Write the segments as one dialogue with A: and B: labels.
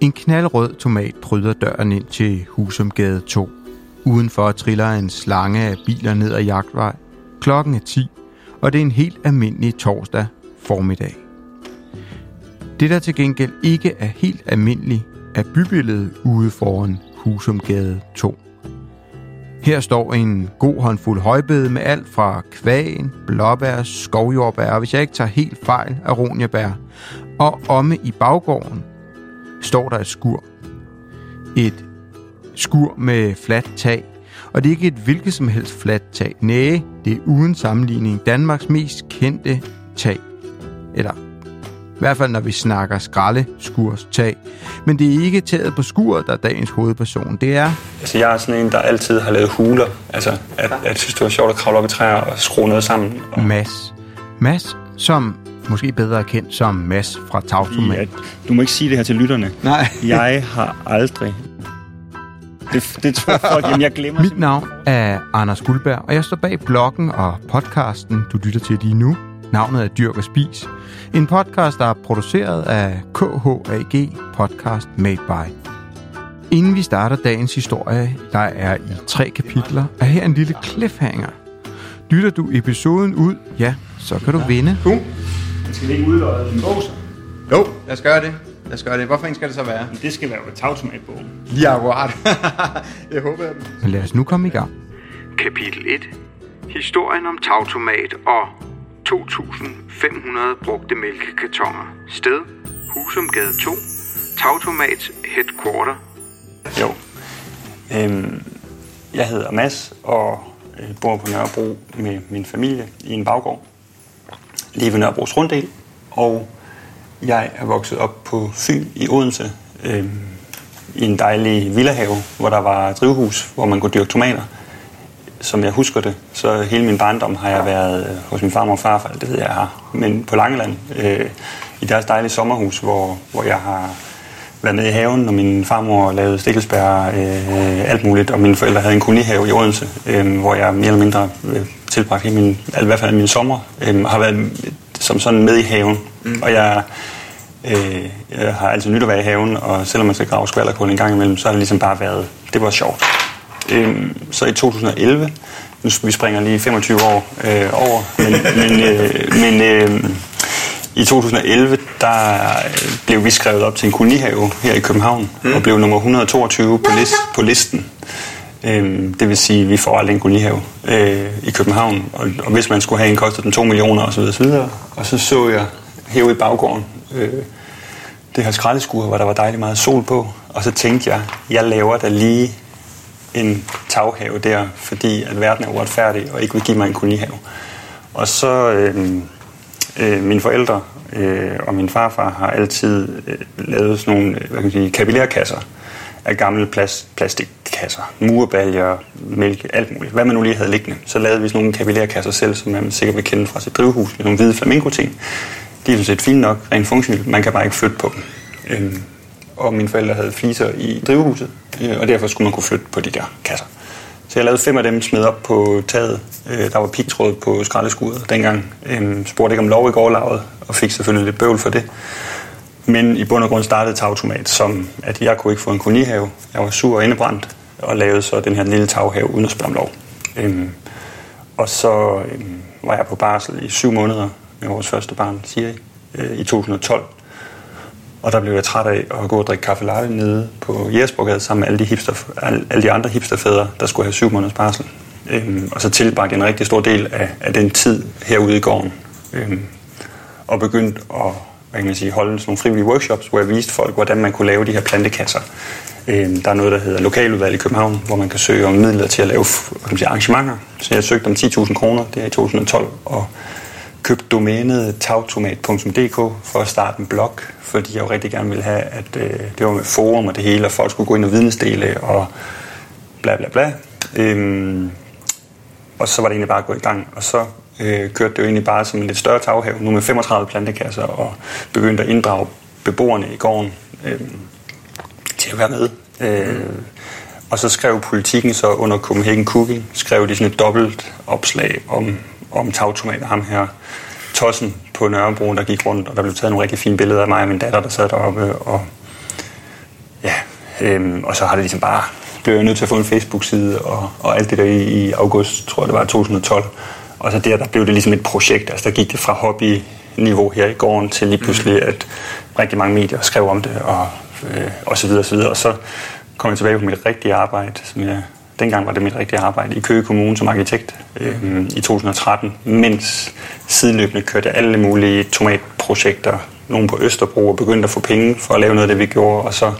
A: En knaldrød tomat pryder døren ind til Husumgade 2. Udenfor triller en slange af biler ned ad jagtvej. Klokken er 10, og det er en helt almindelig torsdag formiddag. Det, der til gengæld ikke er helt almindeligt, er bybilledet ude foran Husumgade 2. Her står en god håndfuld højbede med alt fra kvagen, blåbær, skovjordbær og hvis jeg ikke tager helt fejl, aroniabær. Og omme i baggården står der et skur. Et skur med fladt tag. Og det er ikke et hvilket som helst fladt tag. Næh, det er uden sammenligning Danmarks mest kendte tag. Eller i hvert fald, når vi snakker skralde skurs tag. Men det er ikke taget på skuret, der er dagens hovedperson. Det er...
B: Altså, jeg er sådan en, der altid har lavet huler. Altså, at, at jeg synes, det var sjovt at kravle op i træer og skrue noget sammen. Og...
A: Mads. Mads, som måske bedre kendt som Mads fra Tautomat. Ja,
B: du må ikke sige det her til lytterne.
A: Nej.
B: jeg har aldrig... Det, det tror folk, jamen jeg glemmer
A: Mit navn er Anders Guldberg, og jeg står bag bloggen og podcasten, du lytter til lige nu. Navnet er Dyrk og Spis. En podcast, der er produceret af KHAG Podcast Made By. Inden vi starter dagens historie, der er i tre kapitler, er her en lille cliffhanger. Lytter du episoden ud, ja, så kan du vinde.
B: Cool. Skal vi ikke udløje din bog så?
A: Jo, lad os gøre det. Lad os gøre det. Hvorfor en skal det så være?
B: Det skal være et tagtomatbogen.
A: Lige akkurat. jeg håber, at... Men lad os nu komme i gang.
C: Kapitel 1. Historien om tagtomat og 2.500 brugte mælkekartoner. Sted, Husumgade 2, Tautomats headquarter.
B: Jo. Øhm, jeg hedder Mads og øh, bor på Nørrebro med min familie i en baggård. Lige ved Nørrebros Runddel. Og jeg er vokset op på Fyn i Odense. øh, I en dejlig villahave, hvor der var drivhus, hvor man kunne dyrke tomater som jeg husker det, så hele min barndom har jeg været øh, hos min farmor og farfar, det ved jeg, jeg har. Men på Langeland, øh, i deres dejlige sommerhus, hvor, hvor jeg har været med i haven, når min farmor lavede stikkelsbær, øh, alt muligt, og mine forældre havde en kolonihave i Odense, øh, hvor jeg mere eller mindre øh, tilbragte min, i hvert fald min sommer, øh, har været som sådan med i haven. Mm. Og jeg, øh, jeg har altid nyt at være i haven, og selvom man skal grave skvallerkål en gang imellem, så har det ligesom bare været, det var sjovt. Øh, så i 2011, nu vi springer lige 25 år øh, over, men, men, øh, men øh, i 2011, der øh, blev vi skrevet op til en kolonihave her i København, mm. og blev nummer 122 på, list, på listen. Øh, det vil sige, at vi får aldrig en kolonihave øh, i København, og, og hvis man skulle have en, kostede den 2 millioner osv. osv. Og så så jeg hæve i baggården øh, det her skraldeskur, hvor der var dejligt meget sol på, og så tænkte jeg, jeg laver da lige en taghave der, fordi at verden er uretfærdig og ikke vil give mig en kolonihave. Og så øh, øh, mine forældre øh, og min farfar har altid øh, lavet sådan nogle øh, hvad kan man sige, kapillærkasser af gamle plast, plastikkasser, murbaljer, mælk, alt muligt. Hvad man nu lige havde liggende. Så lavede vi sådan nogle kapillærkasser selv, som man sikkert vil kende fra sit drivhus, med nogle hvide flamingo-ting. De er sådan set fine nok, rent funktionelt. Man kan bare ikke flytte på dem. Øhm, og mine forældre havde fliser i drivhuset, øh, og derfor skulle man kunne flytte på de der kasser. Så jeg lavede fem af dem, smed op på taget. Øh, der var pigtråd på skraldeskuddet dengang. Øh, spurgte ikke om lov i gårdlaget, og fik selvfølgelig lidt bøvl for det. Men i bund og grund startede Tautomat som, at jeg kunne ikke få en kolonihave. Jeg var sur og indebrændt, og lavede så den her lille taghave uden at spørge om lov. Øhm, og så øhm, var jeg på barsel i syv måneder med vores første barn, Siri, i øh, 2012. Og der blev jeg træt af at gå og drikke kaffe latte nede på Jægersborgade sammen med alle de, hipster, alle de andre hipsterfædre, der skulle have syv måneders barsel. Øhm, og så tilbragte jeg en rigtig stor del af, af den tid herude i gården. Øhm, og begyndte at hvad kan man sige, holde sådan nogle frivillige workshops, hvor jeg viste folk, hvordan man kunne lave de her plantekasser. Øhm, der er noget, der hedder lokaludvalg i København, hvor man kan søge om midler til at lave hvad kan man sige, arrangementer. Så jeg søgte om 10.000 kroner, det er i 2012, og købte domænet tagtomat.dk for at starte en blog, fordi jeg jo rigtig gerne ville have, at øh, det var med forum og det hele, og folk skulle gå ind og vidensdele og bla bla bla. Øhm, og så var det egentlig bare at gå i gang, og så øh, kørte det jo egentlig bare som en lidt større taghave, nu med 35 plantekasser, og begyndte at inddrage beboerne i gården. Øh, skal være med. Øh, og så skrev politikken så under Copenhagen Cooking, skrev de sådan et dobbelt opslag om, om tagtomater, ham her tossen på Nørrebro, der gik rundt, og der blev taget nogle rigtig fine billeder af mig og min datter, der sad deroppe, og ja, Øhm, og så har det ligesom bare blev jeg nødt til at få en Facebook-side og, og alt det der i, i august, tror jeg det var 2012. Og så der, der blev det ligesom et projekt, altså der gik det fra hobby-niveau her i gården til lige pludselig, at rigtig mange medier skrev om det og, øh, og så videre og så videre. Og så kom jeg tilbage på mit rigtige arbejde, som jeg dengang var det mit rigtige arbejde i Køge Kommune som arkitekt øh, i 2013, mens sideløbende kørte jeg alle mulige tomatprojekter, nogle på Østerbro, og begyndte at få penge for at lave noget af det, vi gjorde, og så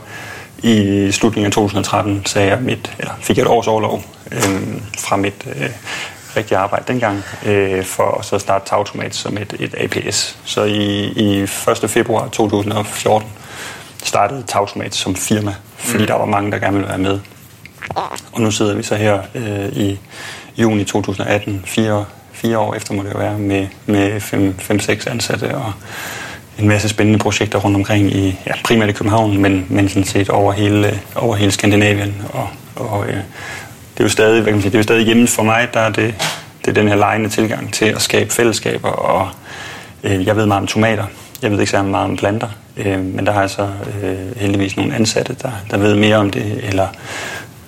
B: i slutningen af 2013 sagde jeg mit, eller fik jeg et års overlov øh, fra mit øh, rigtige arbejde dengang, øh, for at så starte Tautomat som et, et APS. Så i, i 1. februar 2014 startede Tautomat som firma, fordi mm. der var mange, der gerne ville være med. Og nu sidder vi så her øh, i juni 2018, fire, fire år efter må det jo være, med, med 5-6 ansatte og en masse spændende projekter rundt omkring i ja, primært i København, men, men sådan set over hele, over hele Skandinavien. Og, og øh, det er jo stadig, hvad kan man sige, det er jo stadig hjemme for mig, der er det, det er den her lejende tilgang til at skabe fællesskaber, og øh, jeg ved meget om tomater, jeg ved ikke så meget om planter, øh, men der har jeg så øh, heldigvis nogle ansatte, der, der ved mere om det, eller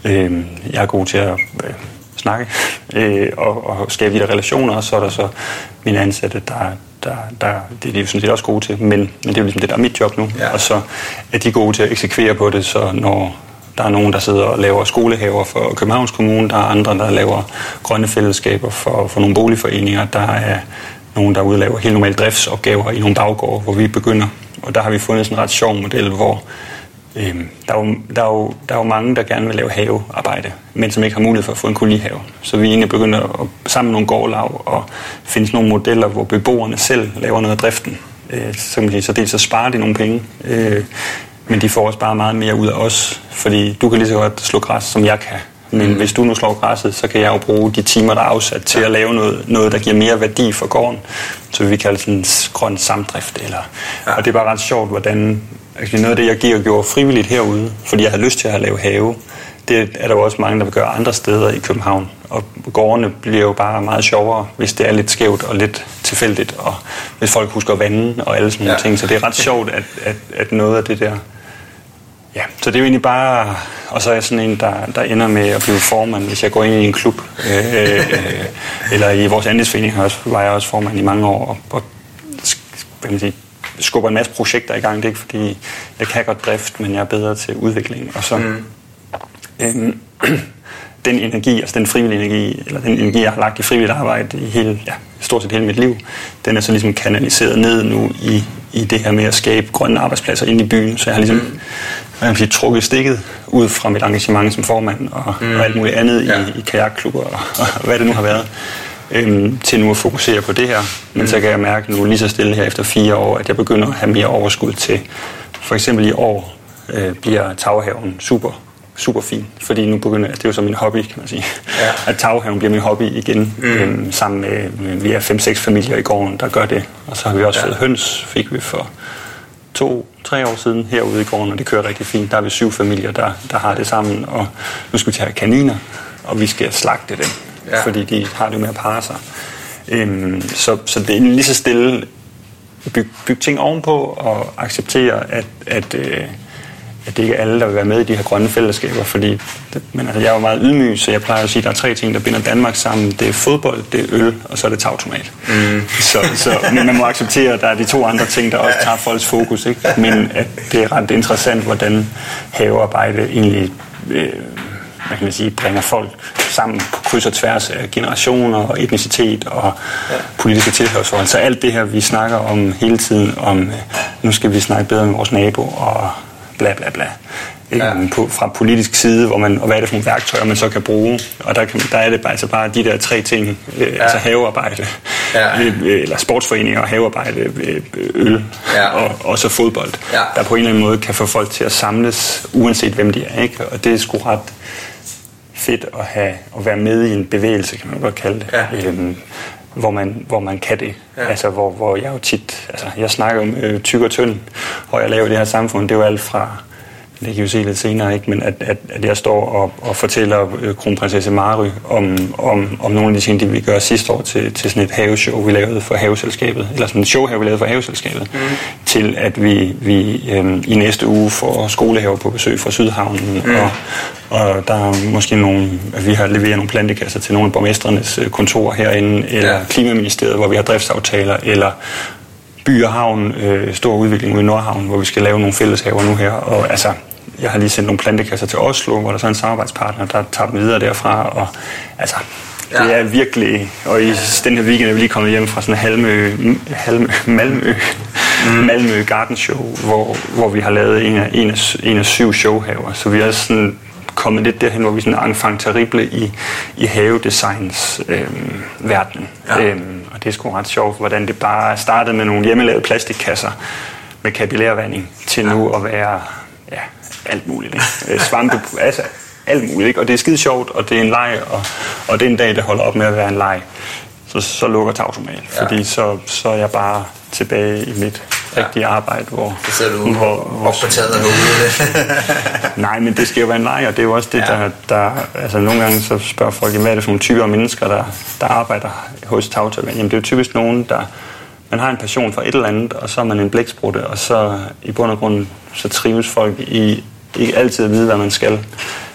B: øh, jeg er god til at øh, snakke øh, og, og skabe de der relationer, og så er der så mine ansatte, der, der, der det er de sådan set også gode til, men, men det er jo ligesom det, der er mit job nu, ja. og så er de gode til at eksekvere på det, så når der er nogen, der sidder og laver skolehaver for Københavns Kommune, der er andre, der laver grønne fællesskaber for, for nogle boligforeninger, der er nogen, der udlaver helt normale driftsopgaver i nogle baggårde, hvor vi begynder. Og der har vi fundet sådan en ret sjov model, hvor Øhm, der, er jo, der, er jo, der er jo mange, der gerne vil lave havearbejde, men som ikke har mulighed for at få en kolonihave. Så vi er egentlig begyndt at samle nogle gårdlag og finde nogle modeller, hvor beboerne selv laver noget af driften. Øh, så, kan man sige, så dels så sparer de nogle penge, øh, men de får også bare meget mere ud af os, fordi du kan lige så godt slå græs, som jeg kan. Men hvis du nu slår græsset, så kan jeg jo bruge de timer, der er afsat til at lave noget, noget der giver mere værdi for gården. Så vi kalder det sådan en grøn samdrift. Eller, ja. Og det er bare ret sjovt, hvordan Altså noget af det, jeg giver gjorde frivilligt herude, fordi jeg havde lyst til at lave have, det er der jo også mange, der vil gøre andre steder i København. Og gårdene bliver jo bare meget sjovere, hvis det er lidt skævt og lidt tilfældigt, og hvis folk husker vande og alle sådan nogle ja. ting. Så det er ret sjovt, at, at, at noget af det der... Ja, så det er jo egentlig bare... Og så er jeg sådan en, der, der ender med at blive formand, hvis jeg går ind i en klub. Øh, øh, eller i vores andelsforening var jeg også formand i mange år. Og, og hvad man sige, skubber en masse projekter i gang. Det er ikke fordi, jeg kan godt drift, men jeg er bedre til udvikling. Og så mm. øhm, den energi, altså den frivillige energi, eller den energi, jeg har lagt i frivilligt arbejde i hele, ja, stort set hele mit liv, den er så ligesom kanaliseret ned nu i, i det her med at skabe grønne arbejdspladser inde i byen. Så jeg har ligesom mm. sige, trukket stikket ud fra mit engagement som formand og, mm. og alt muligt andet ja. i, i kajakklubber og, og hvad det nu har været øhm, til nu at fokusere på det her. Men mm. så kan jeg mærke nu lige så stille her efter fire år, at jeg begynder at have mere overskud til. For eksempel i år øh, bliver taghaven super super fin, fordi nu begynder det er jo så min hobby, kan man sige. Ja. At taghaven bliver min hobby igen, mm. øhm, sammen med, vi er fem-seks familier i gården, der gør det. Og så har vi også ja. fået høns, fik vi for to-tre år siden herude i gården, og det kører rigtig fint. Der er vi syv familier, der, der har det sammen, og nu skal vi tage kaniner, og vi skal slagte dem ja. fordi de har det med at parre sig. Øhm, så, så det er lige så stille bygge byg ting ovenpå og acceptere, at, at, øh, at det ikke er alle, der vil være med i de her grønne fællesskaber, fordi det, men altså, jeg er jo meget ydmyg, så jeg plejer at sige, at der er tre ting, der binder Danmark sammen. Det er fodbold, det er øl, og så er det tagtomat. Mm. Så, så, men man må acceptere, at der er de to andre ting, der også tager folks fokus. Ikke? Men at det er ret interessant, hvordan havearbejde egentlig øh, hvad kan man sige, bringer folk sammen på kryds og tværs af generationer og etnicitet og ja. politiske tilhørsforhold. Så alt det her, vi snakker om hele tiden, om øh, nu skal vi snakke bedre med vores nabo og bla bla bla. Ja. På, fra politisk side, hvor man, og hvad er det for nogle værktøjer, man så kan bruge. Og der, kan, der er det bare, altså bare de der tre ting, øh, ja. altså havearbejde, ja. øh, eller sportsforeninger, havearbejde, øh, øl ja. og, og så fodbold, ja. der på en eller anden måde kan få folk til at samles, uanset hvem de er. Ikke? Og det er sgu ret fedt at, have, at være med i en bevægelse, kan man godt kalde det. Ja. Øhm, hvor man, hvor man kan det. Ja. Altså, hvor, hvor jeg jo tit... Altså, jeg snakker om øh, tyk og tynd, hvor jeg laver det her samfund. Det er jo alt fra det kan vi se lidt senere, ikke? men at, at, at jeg står og, og fortæller øh, kronprinsesse Mary om, om, om nogle af de ting, de vi gør sidste år til, til sådan et haveshow, vi lavede for haveselskabet, eller sådan et show, vi lavede for haveselskabet, mm. til at vi, vi øhm, i næste uge får skolehaver på besøg fra Sydhavnen, mm. og, og der er måske nogle, at vi har leveret nogle plantekasser til nogle af borgmestrenes øh, kontorer herinde, eller ja. Klimaministeriet, hvor vi har driftsaftaler, eller By og Havn, øh, stor udvikling ude i Nordhavn, hvor vi skal lave nogle fælleshaver nu her. Og altså, jeg har lige sendt nogle plantekasser til Oslo, hvor der så er en samarbejdspartner, der tager dem videre derfra. Og altså, ja. det er virkelig... Og i den her weekend er vi lige kommet hjem fra sådan en Halmø, Halmø, Malmø, mm. Malmø Garden Show, hvor, hvor vi har lavet en af, en af, en af syv showhaver. Så vi er sådan kommet lidt derhen, hvor vi er sådan enfant terrible i, i havedesigns øhm, verden. Ja. Øhm, og det er sgu ret sjovt, hvordan det bare startede med nogle hjemmelavede plastikkasser med kapillærvanding til ja. nu at være ja, alt muligt. Ikke? Øh, svampe, altså alt muligt. Ikke? Og det er skide sjovt, og det er en leg, og, og det er en dag, der holder op med at være en leg. Så, så lukker tagtomat, ja. fordi så, så er jeg bare tilbage i mit rigtige ja. arbejde, hvor...
D: Det sidder du hvor, hvor, op på taget og
B: Nej, men det skal jo være en leg, og det er jo også det, ja. der, der... Altså nogle gange så spørger folk, hvad er det for nogle typer af mennesker, der, der arbejder hos Tagtomat? Jamen det er jo typisk nogen, der... Man har en passion for et eller andet, og så er man en blæksprutte, og så i bund og grund, så trives folk i ikke altid at vide, hvad man skal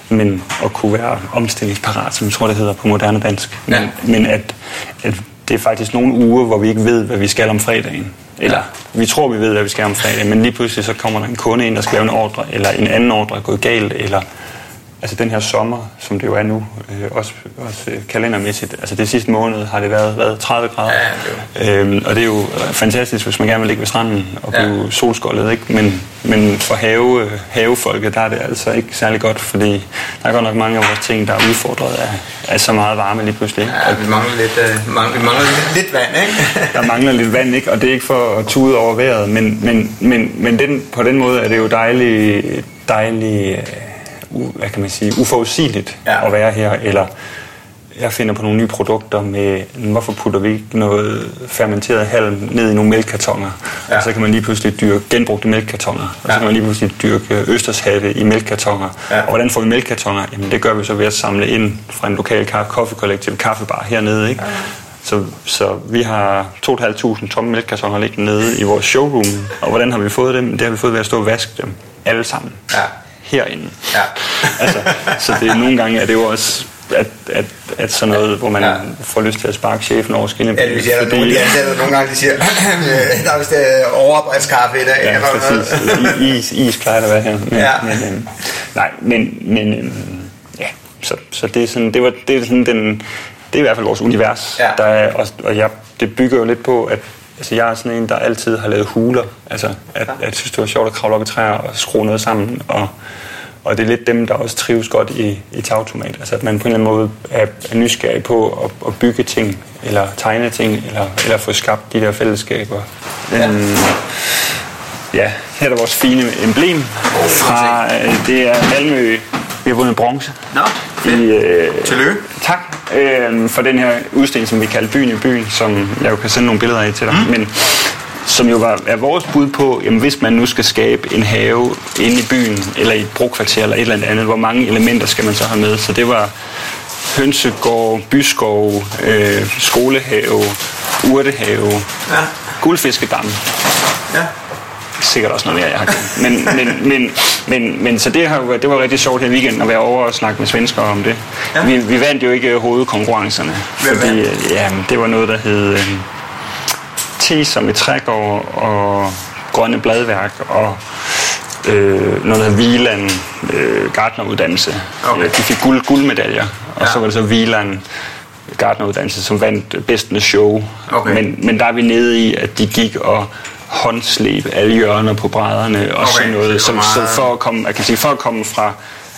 B: men at kunne være omstillingsparat, som jeg tror, det hedder på moderne dansk. Men, ja. men at, at det er faktisk nogle uger, hvor vi ikke ved, hvad vi skal om fredagen. Eller ja. vi tror, vi ved, hvad vi skal om fredagen, men lige pludselig så kommer der en kunde ind, der skal lave en ordre, eller en anden ordre er gået galt, eller altså den her sommer, som det jo er nu, øh, også, også kalendermæssigt, altså det sidste måned har det været, været 30 grader. Ja, det øhm, og det er jo fantastisk, hvis man gerne vil ligge ved stranden og blive ja. solskoldet, ikke? Men, men for have, havefolket, der er det altså ikke særlig godt, fordi der er godt nok mange af vores ting, der er udfordret af, af så meget varme lige pludselig.
D: Ja, vi mangler lidt, øh, mangler, vi mangler lidt, lidt vand, ikke?
B: der mangler lidt vand, ikke? Og det er ikke for at tude over vejret, men, men, men, men den, på den måde er det jo dejligt, dejligt hvad kan man sige, uforudsigeligt ja. at være her, eller jeg finder på nogle nye produkter med, hvorfor putter vi ikke noget fermenteret halm ned i nogle mælkekartoner? Ja. Og så kan man lige pludselig dyrke genbrugte mælkekartoner. Og så kan man lige pludselig dyrke østershatte i mælkekartoner. Ja. Og hvordan får vi mælkekartoner? Jamen det gør vi så ved at samle ind fra en lokal kaffekollektiv kaffebar hernede. Ikke? Ja. Så, så vi har 2.500 tomme mælkekartoner liggende nede i vores showroom. Og hvordan har vi fået dem? Det har vi fået ved at stå og vaske dem alle sammen. Ja herinde. Ja. altså, så det, nogle gange er det jo også at, at, at sådan noget, hvor man ja. får lyst til at sparke chefen over skinnet.
D: Ja, det vil sige, at nogle de ansatte nogle gange de siger, der er vist uh, overarbejdskaffe i dag.
B: Ja, præcis. is, is plejer at være her. Men, ja. men, øhm, nej, men, men øhm, ja, så, så det er sådan, det var, det er sådan den, det er i hvert fald vores univers. Ja. Der er, og, og jeg, det bygger jo lidt på, at Altså, jeg er sådan en, der altid har lavet huler. Altså, at, at jeg synes, det var sjovt at kravle op i træer og skrue noget sammen. Og, og det er lidt dem, der også trives godt i, i tagtomat. Altså, at man på en eller anden måde er, er nysgerrig på at, at bygge ting, eller tegne ting, eller, eller få skabt de der fællesskaber. Ja. Um, ja, her er vores fine emblem fra, øh, det er Malmø vi har vundet bronze.
D: Nå, fedt. I, øh, Tillykke.
B: Tak øh, for den her udstilling, som vi kalder Byen i byen, som jeg jo kan sende nogle billeder af til dig. Mm. Men som jo var, er vores bud på, jamen, hvis man nu skal skabe en have inde i byen, eller i et brokvarter, eller et eller andet, hvor mange elementer skal man så have med? Så det var hønsegård, byskov, øh, skolehave, urtehave, ja. guldfiskedam. Ja sikkert også noget mere, jeg har glemt. Men, men, men, men, men så det, har, det var rigtig sjovt her i weekenden at være over og snakke med svenskere om det. Ja. Vi, vi vandt jo ikke hovedkonkurrencerne, Hvem fordi vandt? ja, det var noget, der hed øh, te som et trægård og grønne bladværk og øh, noget, der hedder Wieland øh, Gardneruddannelse. Okay. De fik guld, guldmedaljer, og ja. så var det så Wieland Gardneruddannelse, som vandt bedstende show. Okay. Men, men der er vi nede i, at de gik og håndslæb alle hjørner på brædderne og okay, sådan noget. Så, så for, at komme, jeg kan sige, for at komme fra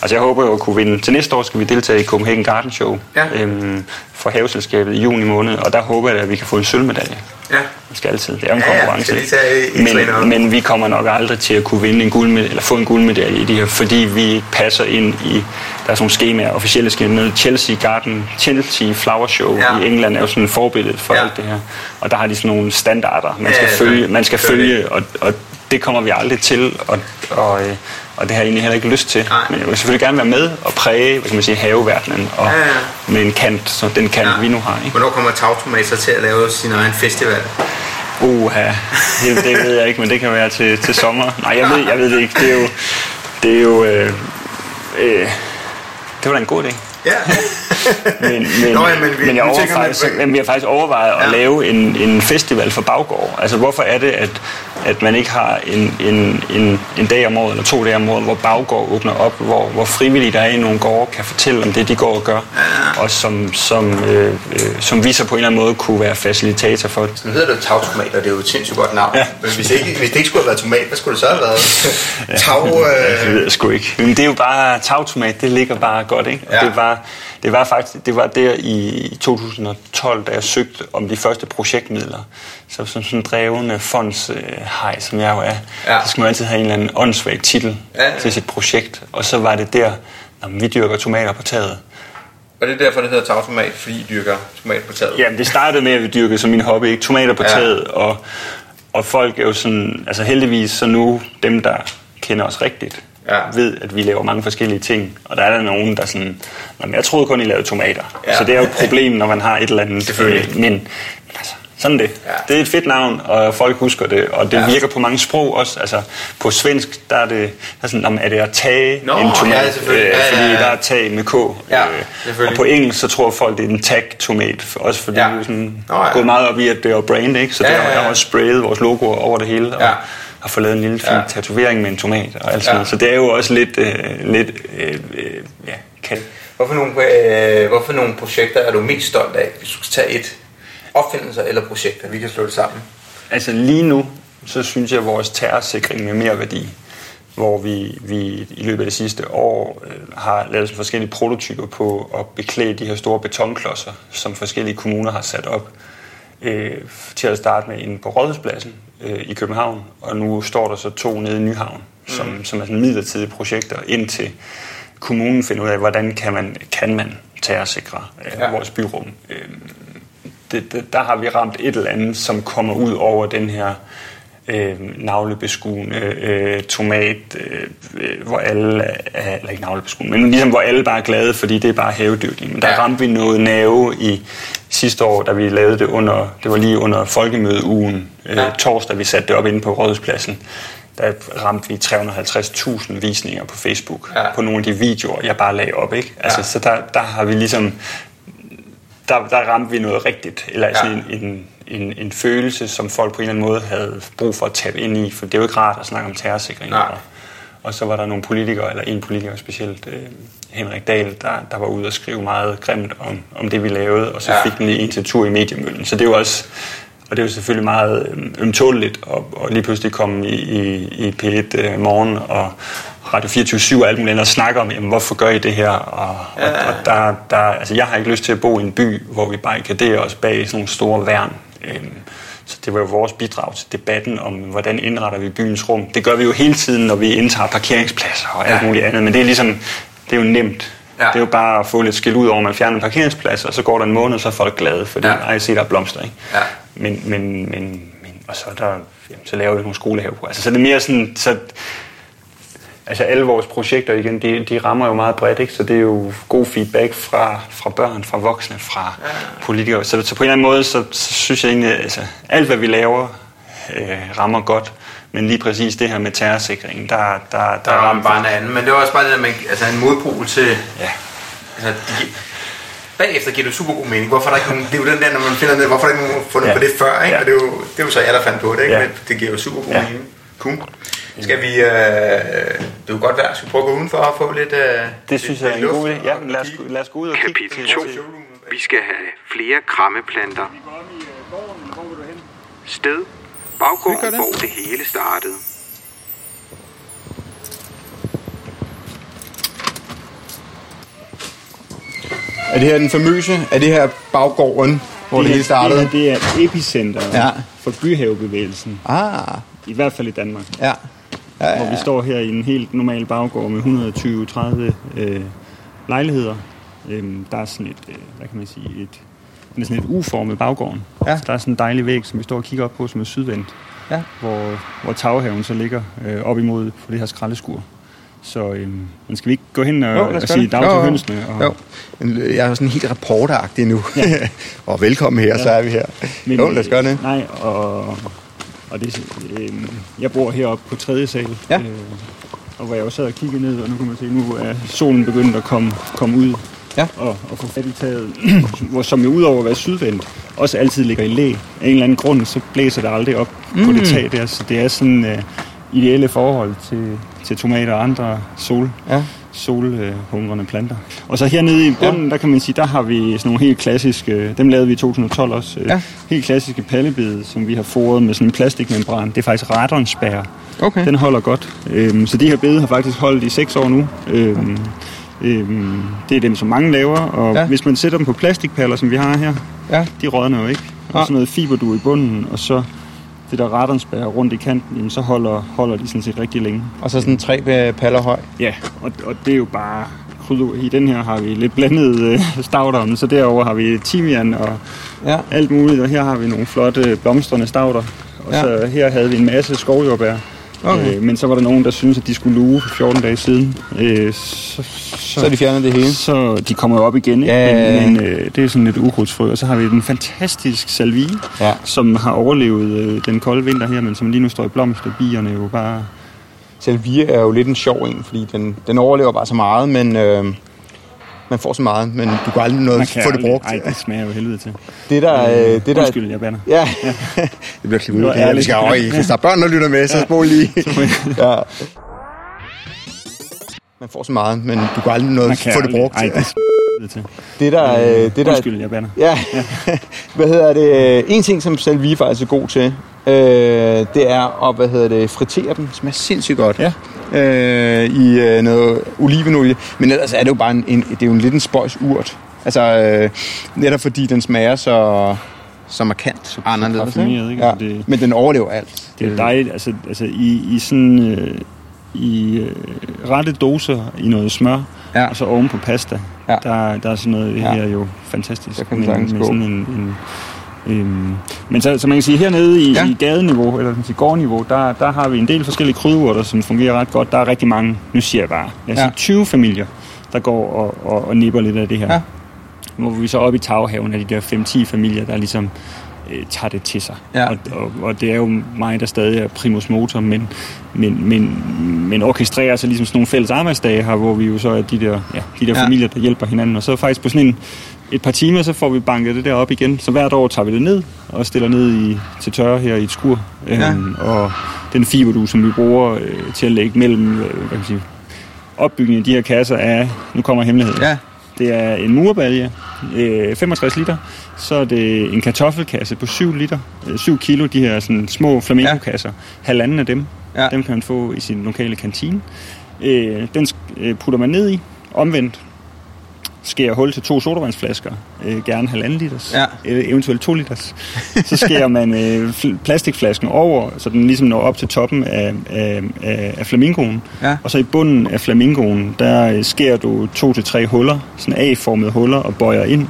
B: Altså jeg håber jo at kunne vinde. Til næste år skal vi deltage i Copenhagen Garden Show ja. øhm, for haveselskabet i juni måned, og der håber jeg, at vi kan få en sølvmedalje. Ja. Det skal altid. Det er en ja, konkurrence. Ja, men, men vi kommer nok aldrig til at kunne vinde en guldmedalje, eller få en guldmedalje i det her, fordi vi ikke passer ind i, der er sådan nogle skemaer, officielle skemaer, Chelsea Garden, Chelsea Flower Show ja. i England er jo sådan en forbillede for ja. alt det her. Og der har de sådan nogle standarder, man skal ja, følge, man skal følge og, og det kommer vi aldrig til at, at, og det har jeg egentlig heller ikke lyst til.
D: Nej.
B: Men jeg vil selvfølgelig gerne være med og præge, hvad kan man sige, haveverdenen, og
D: Ja, ja.
B: med en kant, som den kant, ja. vi nu har. Ikke?
D: Hvornår kommer Tagtomat så til at lave sin egen festival?
B: Uha, det, det ved jeg ikke, men det kan være til, til sommer. Nej, jeg ved, jeg ved det ikke. Det er jo... Det er jo øh, øh, det var da en god idé.
D: Ja.
B: Men, men,
D: Nå, ja, men vi-
B: men jeg
D: nu
B: over,
D: tænker man-
B: faktisk, men vi har faktisk overvejet at
D: Ja.
B: lave en, en festival for baggård. Altså hvorfor er det, at, at man ikke har en, en, en, en dag om året eller to dage om året, hvor baggård åbner op, hvor, hvor frivillige, der er i nogle gårde, kan fortælle om det, de går og gør, og som, som, øh, øh, som vi så på en eller anden måde kunne være facilitator for.
D: Nu hedder det jo Tagtomat, og det er jo et sindssygt godt navn.
B: Ja.
D: Men hvis det, ikke, hvis det ikke skulle have været tomat, hvad skulle det så have været? Tag...
B: Ja, det
D: Øh...
B: ved jeg sgu ikke. Men det er jo bare, tagtomat, det ligger bare godt, ikke? Og
D: Ja.
B: det, var, det var faktisk, det var der i 2012, da jeg søgte om de første projektmidler. Så som sådan en drevende fondshej, som jeg jo er,
D: Ja.
B: så skal man altid have en eller anden åndssvag titel
D: Ja, ja.
B: til sit projekt. Og så var det der, når vi dyrker tomater på taget.
D: Og det er derfor, det hedder Tagtomat, fordi I dyrker tomat på taget.
B: Jamen, det startede med, at vi dyrkede som min hobby, ikke? Tomater på
D: Ja.
B: taget, og, og folk er jo sådan, altså heldigvis, så nu dem, der kender os rigtigt,
D: Ja.
B: ved, at vi laver mange forskellige ting. Og der er der nogen, der sådan, "Nå, jeg troede kun, I lavede tomater.
D: Ja.
B: Så det er jo et problem, når man har et eller andet. Øh, Men, men altså, sådan det.
D: Ja.
B: Det er et fedt navn, og folk husker det, og det
D: Ja.
B: virker på mange sprog også. Altså, på svensk, der er det der er sådan, "Nå, men er det at tage
D: Nå,
B: en tomat?
D: ja, selvfølgelig. Ja, ja,
B: Fordi
D: ja.
B: der er tag med K.
D: Ja,
B: Øh, og på engelsk, så tror folk, det er en tag-tomat. Også fordi
D: Ja.
B: vi er sådan
D: Nå, ja.
B: gået meget op i, at det er brand, ikke? Så
D: Ja,
B: der,
D: ja, ja.
B: har også sprayet vores logoer over det hele, og
D: Ja.
B: Har fået lavet en lille fin
D: Ja.
B: tatovering med en tomat og alt sådan
D: Ja.
B: noget. Så det er jo også lidt, øh, lidt øh, øh, ja, kan,
D: Hvorfor nogle, øh, hvorfor nogle projekter er du mest stolt af, hvis du skal tage et opfindelser eller projekter, vi kan slå det sammen?
B: Altså lige nu, så synes jeg, at vores terrorsikring med mere værdi, hvor vi, vi i løbet af det sidste år øh, har lavet forskellige prototyper på at beklæde de her store betonklodser, som forskellige kommuner har sat op. Øh, til at starte med en på Rådhuspladsen øh, i København, og nu står der så to nede i Nyhavn, som, mm. som er sådan midlertidige projekter, indtil kommunen finder ud af, hvordan kan man, kan man terrorsikre øh,
D: Ja.
B: vores byrum. Øh, det, det, der har vi ramt et eller andet, som kommer ud over den her øh, navlebeskuende øh, tomat, øh, øh, hvor alle er, eller ikke navlebeskuende, men ligesom hvor alle bare er glade, fordi det er bare havedyrkning. Men der
D: ja.
B: ramte vi noget nerve i sidste år, da vi lavede det under, det var lige under folkemødeugen, øh,
D: Ja.
B: torsdag, vi satte det op inde på Rådhuspladsen. Der ramte vi 350.000 visninger på Facebook
D: Ja.
B: på nogle af de videoer, jeg bare lagde op. Ikke? Altså,
D: Ja.
B: Så der, der har vi ligesom der, der ramte vi noget rigtigt, eller
D: ja.
B: sådan en, en, en, en følelse, som folk på en eller anden måde havde brug for at tabe ind i, for det er jo ikke rart at snakke om terrorsikring.
D: Nej.
B: Og, og så var der nogle politikere, eller en politiker specielt, øh, Henrik Dahl, der, der var ude og skrive meget grimt om, om det, vi lavede, og så
D: Ja.
B: fik den lige en til tur i mediemøllen. Så det jo også, og det er jo selvfølgelig meget øhm, ømtåligt at, at lige pludselig komme i, i, i P1 øh, morgen og Radio 24 og alt muligt andet og snakke om, jamen, hvorfor gør I det her? Og,
D: Ja.
B: og, og der, der, altså, jeg har ikke lyst til at bo i en by, hvor vi barrikaderer os bag sådan nogle store værn. Øhm, så det var jo vores bidrag til debatten om, hvordan indretter vi byens rum. Det gør vi jo hele tiden, når vi indtager parkeringspladser og alt
D: Ja.
B: muligt andet, men det er ligesom, det er jo nemt.
D: Ja.
B: Det er jo bare at få lidt skæld ud over, at man fjerner en parkeringsplads, og så går der en måned, og så er folk glade, fordi
D: Ja.
B: jeg se, der er blomster. Ikke?
D: Ja.
B: Men, men, men, men, og så, er der, jamen, så laver vi nogle skolehave på. Altså, så det er mere sådan, så, altså alle vores projekter igen, de, de rammer jo meget bredt, ikke? så det er jo god feedback fra, fra børn, fra voksne, fra ja. politikere. Så, så på en eller anden måde, så, så synes jeg egentlig, altså alt hvad vi laver, øh, rammer godt. Men lige præcis det her med terrorsikringen, der, der, der,
D: Der rammer bare en anden, men det var også bare det der med, altså en modpol til,
B: Ja.
D: altså, de, bagefter giver det super god mening. Hvorfor er der ikke nogen, det er jo den der, når man finder ned, hvorfor er der ikke nogen fundet
B: Ja.
D: på det før, ikke?
B: Ja.
D: Og det er, jo, det er jo så jeg, der fandt på det, ikke?
B: Ja.
D: Men det giver jo super god
B: Ja.
D: mening. Cool. Skal vi, øh, det er jo godt være, skal vi prøve at gå udenfor og få lidt øh,
B: Det synes jeg er en god idé. Ja, lad os, lad os gå ud og kigge
C: Kapitel
B: til,
C: 2.
B: til
C: Vi skal have flere krammeplanter. Sted. Baggården, hvor det hele startede.
A: Er det her den famøse? Er det her baggården, hvor det, hele startede?
B: Det, her, det er epicenter
A: Ja.
B: for byhavebevægelsen.
A: Ah,
B: I hvert fald i Danmark.
A: ja. ja,
B: Hvor vi står her i en helt normal baggård med 120-30 øh, lejligheder. Øhm, der er sådan et, øh, hvad kan man sige, et, den er sådan et uformet baggården.
A: Ja.
B: Så der er sådan en dejlig væg, som vi står og kigger op på, som er sydvendt.
A: Ja.
B: Hvor, hvor taghaven så ligger øh, op imod på det her skraldeskur. Så øh, men skal vi ikke gå hen og,
A: Jo,
B: og sige dag til hønsene? Og,
A: Jo, Men jeg er sådan helt reporteragtig nu. Ja. og velkommen her, ja. så er vi her. Men, jo, lad os gøre det.
B: Nej, og, og det, øh, jeg bor heroppe på tredje sal.
A: Ja.
B: Øh, og hvor jeg jo sad og kiggede ned, og nu kan man se, nu er solen begyndt at komme, komme ud
A: Ja.
B: og, og få fat i taget, hvor, som jo udover at være sydvendt, også altid ligger i læ. Af en eller anden grund, så blæser det aldrig op mm. på det tag der, så det er sådan øh, ideelle forhold til, til tomater og andre sol,
A: Ja.
B: Solhungrende planter. Og så hernede i bunden, ja. der kan man sige, der har vi sådan nogle helt klassiske, dem lavede vi i 2012 også, øh,
A: Ja.
B: helt klassiske pallebede, som vi har foret med sådan en plastikmembran. Det er faktisk radonspærre.
A: Okay.
B: Den holder godt. Øhm, så de her bede har faktisk holdt i 6 år nu. Øhm, øhm, det er dem, som mange laver, og
A: Ja.
B: ja. hvis man sætter dem på plastikpaller, som vi har her,
A: Ja.
B: de rådner jo ikke. Og sådan noget fiberdu i bunden, og så det der radonspærre rundt i kanten, jamen, så holder, holder de sådan set rigtig længe.
A: Og så sådan tre øh, paller høj.
B: Ja, og, og det er jo bare. I den her har vi lidt blandet øh, stavter, så derover har vi timian og
A: Ja.
B: alt muligt, og her har vi nogle flotte blomstrende stavter. Og
A: Ja.
B: så her havde vi en masse skovjordbær.
A: Okay.
B: Øh, men så var der nogen, der syntes, at de skulle luge for 14 dage siden. Øh, så, så,
A: Så de fjernet det hele.
B: så de kommer jo op igen, ikke?
A: Ja,
B: men, men øh, det er sådan lidt ukrudtsfrø. Og så har vi den fantastisk salvie,
A: Ja.
B: som har overlevet øh, den kolde vinter her, men som lige nu står i blomst, og bierne jo bare...
A: Salvia er jo lidt en sjov en, fordi den, den overlever bare så meget, men øh, man får så meget, men du kan aldrig noget
B: kan
A: få det brugt.
B: Ej, det smager jo helvede til.
A: Det der, øh, det der,
B: Undskyld, jeg bander.
A: Ja, det bliver klippet ud. Vi skal over i. Hvis der er børn, der lytter med, så spol lige. ja. Man får så meget, men du kan aldrig noget
B: kan
A: få det brugt.
B: Ej, det til.
A: Det der, øh, det der,
B: Undskyld, jeg bander.
A: Ja, hvad hedder det? En ting, som Salvie faktisk er god til, øh, det er at, hvad hedder det, fritere dem. Det smager sindssygt godt.
B: Ja.
A: Øh, I øh, noget olivenolie. Men ellers er det jo bare en, en det er jo en lidt en spøjs urt. Altså, øh, netop fordi den smager så, så markant så, anderledes.
B: parfumeret, ikke?
A: Ja.
B: Altså, det-
A: Men den overlever alt.
B: Det er dejligt, altså, altså i, i sådan øh, i øh, rette doser i noget smør,
A: Ja.
B: og så oven på pasta,
A: Ja.
B: der, der er sådan noget
A: Ja.
B: her jo fantastisk.
A: Der kan sagtens gå.
B: sådan en, en Øhm, men så, så man kan sige, hernede i,
A: Ja.
B: i gadeniveau, eller sige, gårdniveau, der, der har vi en del forskellige krydderurter, som fungerer ret godt. Der er rigtig mange, nu siger jeg bare, jeg
A: Ja.
B: siger 20 familier, der går og, og, og nipper lidt af det her.
A: Ja.
B: Hvor vi så oppe i taghaven af de der 5-10 familier, der ligesom øh, tager det til sig.
A: Ja.
B: Og, og, og det er jo mig, der stadig er primus motor, men, men, men, men orkestrerer så ligesom sådan nogle fælles arbejdsdage her, hvor vi jo så er de der, ja, de der
A: ja.
B: familier, der hjælper hinanden. Og så faktisk på sådan en, et par timer, så får vi banket det der op igen. Så hvert år tager vi det ned og stiller ned i, til tørre her i et skur.
A: Ja.
B: Øhm, og den fiberdu, som vi bruger øh, til at lægge mellem øh, hvad kan sige, opbygningen af de her kasser, er, nu kommer hemmeligheden.
A: Ja.
B: Det er en murbalje, øh, 65 liter. Så er det en kartoffelkasse på 7 liter, øh, 7 kilo, de her sådan, små flamenco-kasser. Halvanden af dem,
A: Ja.
B: dem kan man få i sin lokale kantine. Øh, den øh, putter man ned i, omvendt skærer hul til to sodavandsflasker, øh, gerne halvanden liters,
A: Ja.
B: øh, eventuelt to liters. Så skærer man øh, fl- plastikflasken over, så den ligesom når op til toppen af, af, af, af flamingoen.
A: Ja.
B: Og så i bunden af flamingoen, der øh, skærer du to til tre huller, sådan A-formede huller, og bøjer ind.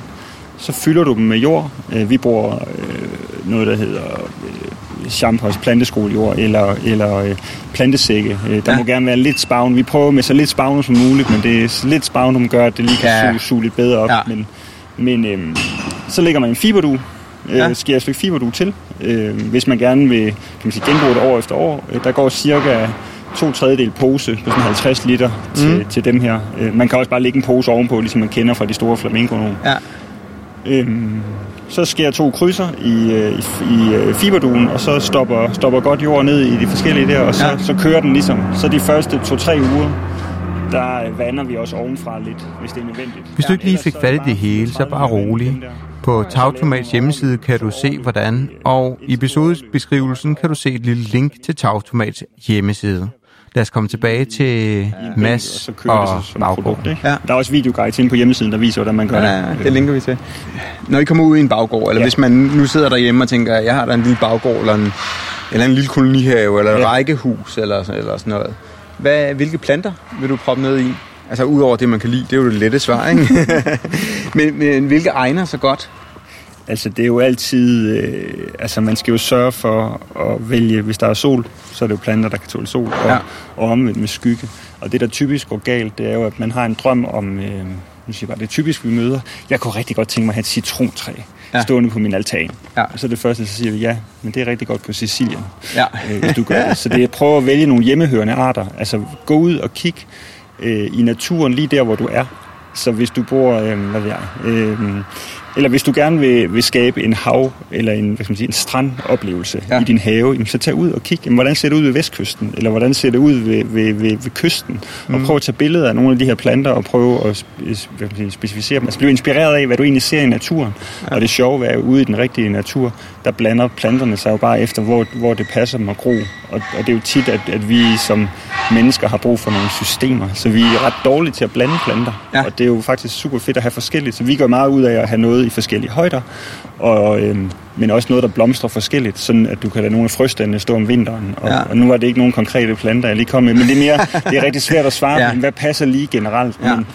B: Så fylder du dem med jord. Øh, vi bruger øh, noget, der hedder øh, Champers planteskolejord eller, eller øh, plantesække. Øh, der
A: Ja.
B: må gerne være lidt spavn. Vi prøver med så lidt spavn som muligt, men det er lidt spavn, som gør, at det lige kan
A: Ja.
B: suge, suge lidt bedre op.
A: Ja.
B: Men, men øh, så lægger man en fiberdu, øh,
A: Ja.
B: skærer et stykke fiberdu til. Øh, hvis man gerne vil kan man sige, genbruge det år efter år. Øh, der går cirka to tredjedel pose på sådan 50 liter til,
A: Mm.
B: til dem her. Øh, man kan også bare lægge en pose ovenpå, ligesom man kender fra de store flamingo nu.
A: Ja.
B: Øhm, så skærer to krydser i, øh, i, i øh, fiberduen, og så stopper, stopper godt jord ned i de forskellige der, og så,
A: Ja.
B: så kører den ligesom. Så de første to-tre uger, der øh, vander vi også ovenfra lidt, hvis det er nødvendigt.
A: Hvis du ikke lige fik fat i det hele, så
B: 30
A: bare rolig. På
B: man
A: hjemmeside kan du se hvordan, og i episodebeskrivelsen kan du se et lille link til Tagtomats hjemmeside. Lad os komme tilbage til Mads
B: og så det
A: og
B: så som et produkt. Ikke? Ja. Der er også videoguides inde på hjemmesiden, der viser, hvordan man gør
A: Ja,
B: det.
A: det linker vi til. Når I kommer ud i en baggård, eller ja.
B: Ja.
A: hvis man nu sidder derhjemme og tænker, jeg har der en lille baggård, eller en, eller en lille kolonihave, eller et
B: Ja.
A: rækkehus, eller, eller sådan noget. Hvad, hvilke planter vil du proppe ned i? Altså udover det, man kan lide, det er jo det lette svar, ikke? men, men hvilke egner så godt?
B: Altså, det er jo altid... Øh, altså, man skal jo sørge for at vælge... Hvis der er sol, så er det jo planter, der kan tåle sol, og, ja. og omvendt med skygge. Og det, der typisk går galt, det er jo, at man har en drøm om... Øh, nu siger jeg bare, det er typisk, vi møder. Jeg kunne rigtig godt tænke mig at have et citrontræ ja. stående på min altan. Ja. Og så er det første, så siger vi, ja, men det er rigtig godt på Sicilien, ja. øh, hvis du gør det. Så det er at prøve at vælge nogle hjemmehørende arter. Altså gå ud og kig øh, i naturen lige der, hvor du er. Så hvis du bor, øh, hvad ved jeg, øh, eller hvis du gerne vil, vil skabe en hav eller en, hvad skal man sige, en strandoplevelse ja. i din have, så tag ud og kig, jamen, hvordan ser det ud ved vestkysten, eller hvordan ser det ud ved, ved, ved, ved kysten, mm. og prøv at tage billeder af nogle af de her planter og prøve at hvad sige, specificere dem. Altså blive inspireret af, hvad du egentlig ser i naturen. Ja. Og det sjove er, ude i den rigtige natur, der blander planterne sig jo bare efter, hvor, hvor det passer dem at gro. Og, og det er jo tit, at, at vi som mennesker har brug for nogle systemer, så vi er ret dårlige til at blande planter. Ja. Og det er jo faktisk super fedt at have forskelligt, så vi går meget ud af at have noget i forskellige højder, og, øhm, men også noget, der blomstrer forskelligt, sådan at du kan lade nogle af frøstandene stå om vinteren. Og, ja. og nu var det ikke nogen konkrete planter, jeg lige kom med, men det er, mere, det er rigtig svært at svare ja. på, hvad passer lige generelt. Ja. Men